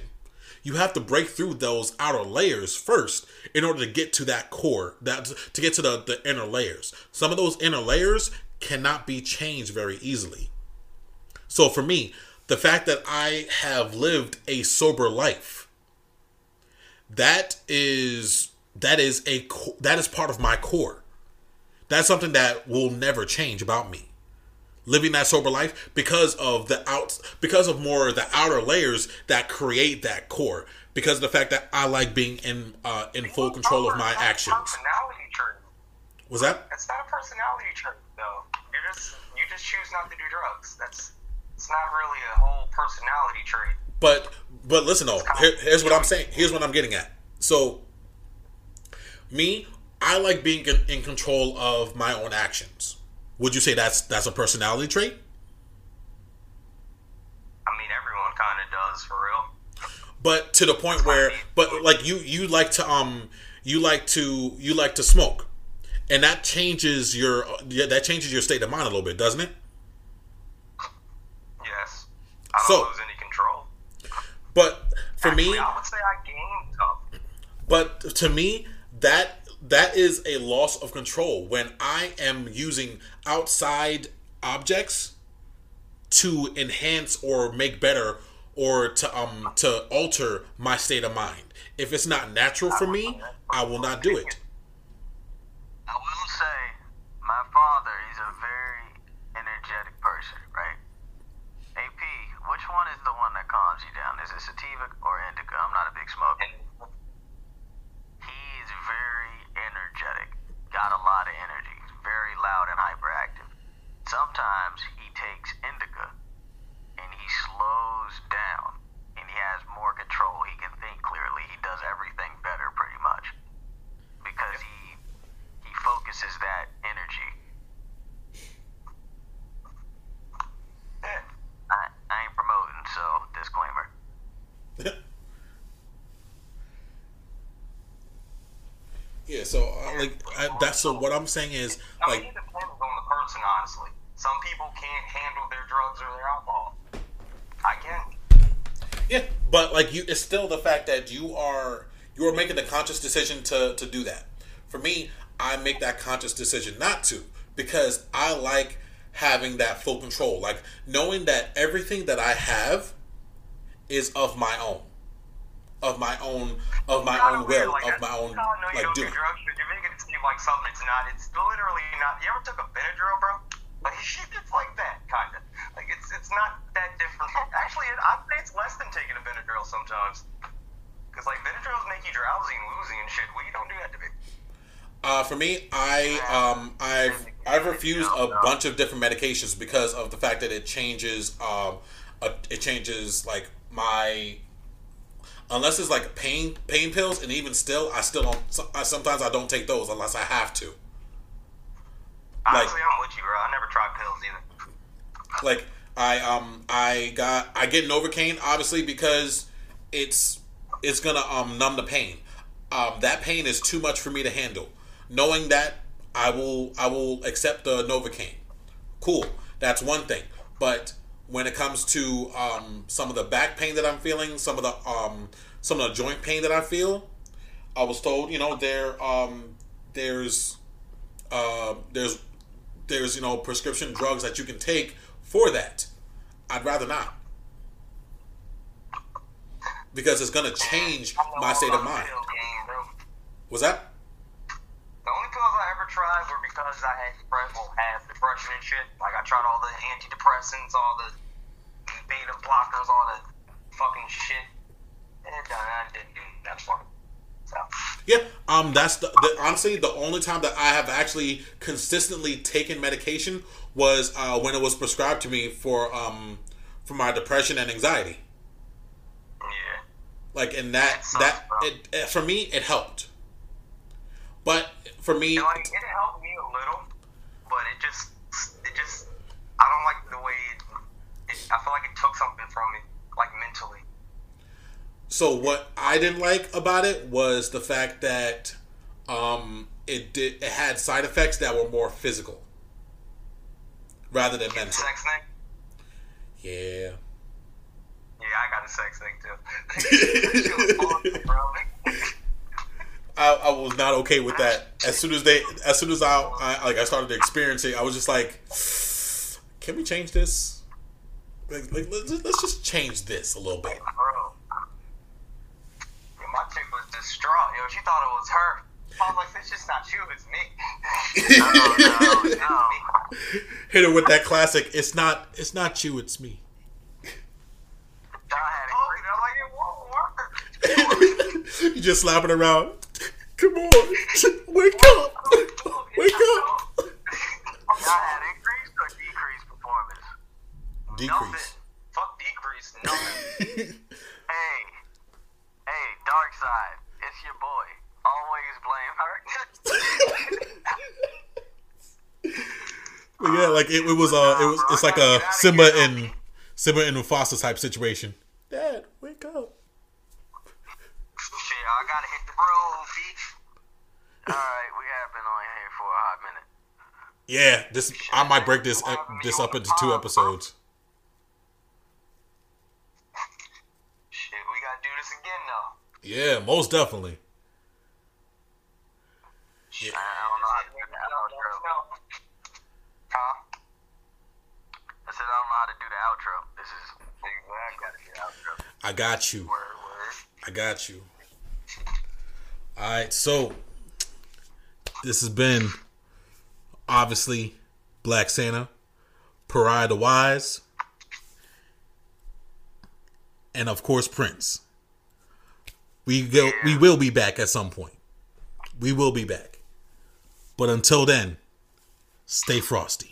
You have to break through those outer layers first in order to get to that core that to get to the, the inner layers. Some of those inner layers cannot be changed very easily. So for me, the fact that I have lived a sober life, that is that is a that is part of my core. That's something that will never change about me. Living that sober life because of the out because of more the outer layers that create that core. Because of the fact that I like being in uh, in full control of my It's not a actions. Personality trait. Was that? It's not a personality trait, though. You're just you just choose not to do drugs. That's it's not really a whole personality trait. But but listen though, here, here's what I'm saying. Here's what I'm getting at. So me, I like being in, control of my own actions. Would you say that's that's a personality trait? I mean, everyone kind of does for real. But to the point where, but like you you like to um you like to you like to smoke, and that changes your yeah, that changes your state of mind a little bit, doesn't it? Yes. I don't So- lose any control. But for me, I would say I gain some. But to me, that that is a loss of control when I am using outside objects to enhance or make better or to um to alter my state of mind. If it's not natural for me, I will not do it. I will say, my father, he's a very energetic person, right? Which one is the one that calms you down? Is it sativa or indica? I'm not a big smoker. He is very energetic, got a lot of energy, very loud and hyperactive. Sometimes he takes indica and he slows down and he has more control. He can think clearly. He does everything better pretty much because he he focuses that energy. Yeah. I, I ain't promoting, so disclaimer. Yeah. So uh, like I, that's so what I'm saying is I like mean, it depends on the person, honestly. Some people can't handle their drugs or their alcohol. I can. Yeah, but like you, it's still the fact that you are you are making the conscious decision to to do that. For me, I make that conscious decision not to because I like having that full control, like knowing that everything that I have is of my own, of my own, of my own will, like of my own No, no, you like doing. do drugs, you're making it seem like something it's not. It's literally not. You ever took a Benadryl, bro? [LAUGHS] Like it's like that, kind of. Like it's it's not that different. [LAUGHS] Actually, I'd say it's less than taking a Benadryl sometimes. Because like Benadryls make you drowsy and woozy and shit. We don't do that to me. Uh, for me, I um, I've I've refused a bunch of different medications because of the fact that it changes um, uh, it changes like my unless it's like pain pain pills, and even still, I still don't. I, sometimes I don't take those unless I have to. Like- I'm with you, bro. I never tried pills either. Like I um I got I get Novocaine obviously because it's it's gonna um numb the pain. Um, that pain is too much for me to handle. Knowing that I will I will accept the Novocaine. Cool, that's one thing. But when it comes to um, some of the back pain that I'm feeling, some of the um, some of the joint pain that I feel, I was told you know there um, there's uh, there's there's you know prescription drugs that you can take for that. I'd rather not because it's gonna change my state of mind. Was that? The only pills I ever tried were because I had depression, well, had depression and shit. Like I tried all the antidepressants, all the beta blockers, all the fucking shit, and I didn't do that for. So. Yeah, um, that's the, the honestly the only time that I have actually consistently taken medication was uh, when it was prescribed to me for um for my depression and anxiety. Yeah. Like and that sucks, that it, it for me it helped, but for me And, like it helped me a little, but it just, it just, I don't like the way it, it. I feel like it took something from me, like mentally. So what I didn't like about it was the fact that um, it did it had side effects that were more physical rather than mental. sex thing. Yeah. Yeah, I got a sex thing too. [LAUGHS] [LAUGHS] [LAUGHS] Shit was awesome, bro. I, I was not okay with that. As soon as they, as soon as I, I like I started to experience it, I was just like, "Can we change this? Like, like let's, let's just change this a little bit." Bro. Yeah, my chick was distraught. Yo, she thought it was her. I was like, it's just not you, it's me. [LAUGHS] No, no, no. Hit her with that classic. It's not. It's not you. It's me. I had it Oh, and I'm like, it won't work. [LAUGHS] [LAUGHS] you just slapping around. Come on, [LAUGHS] wake up, wake up. Y'all had increased or decreased performance? Decrease. Fuck decrease, nothing. [LAUGHS] Hey, hey, dark side, it's your boy. Always blame her. Yeah, like it, it was. Uh, it was. It's like a Simba and Simba and Mufasa type situation. Dad, wake up. Shit, I gotta hit the road, beach. Alright, we have been on here for a hot minute. Yeah, this I might break this ep- this up into two episodes. Shit, we gotta do this again though. Yeah, most definitely. Shit, I don't know how to do the outro. Huh? I said I don't know how to do the outro. This is Exactly. the outro. I got you. I got you. All right, so this has been obviously Black Santa, Pariah the Wise, and of course Prince. We go. We will be back at some point. We will be back, but until then, stay frosty.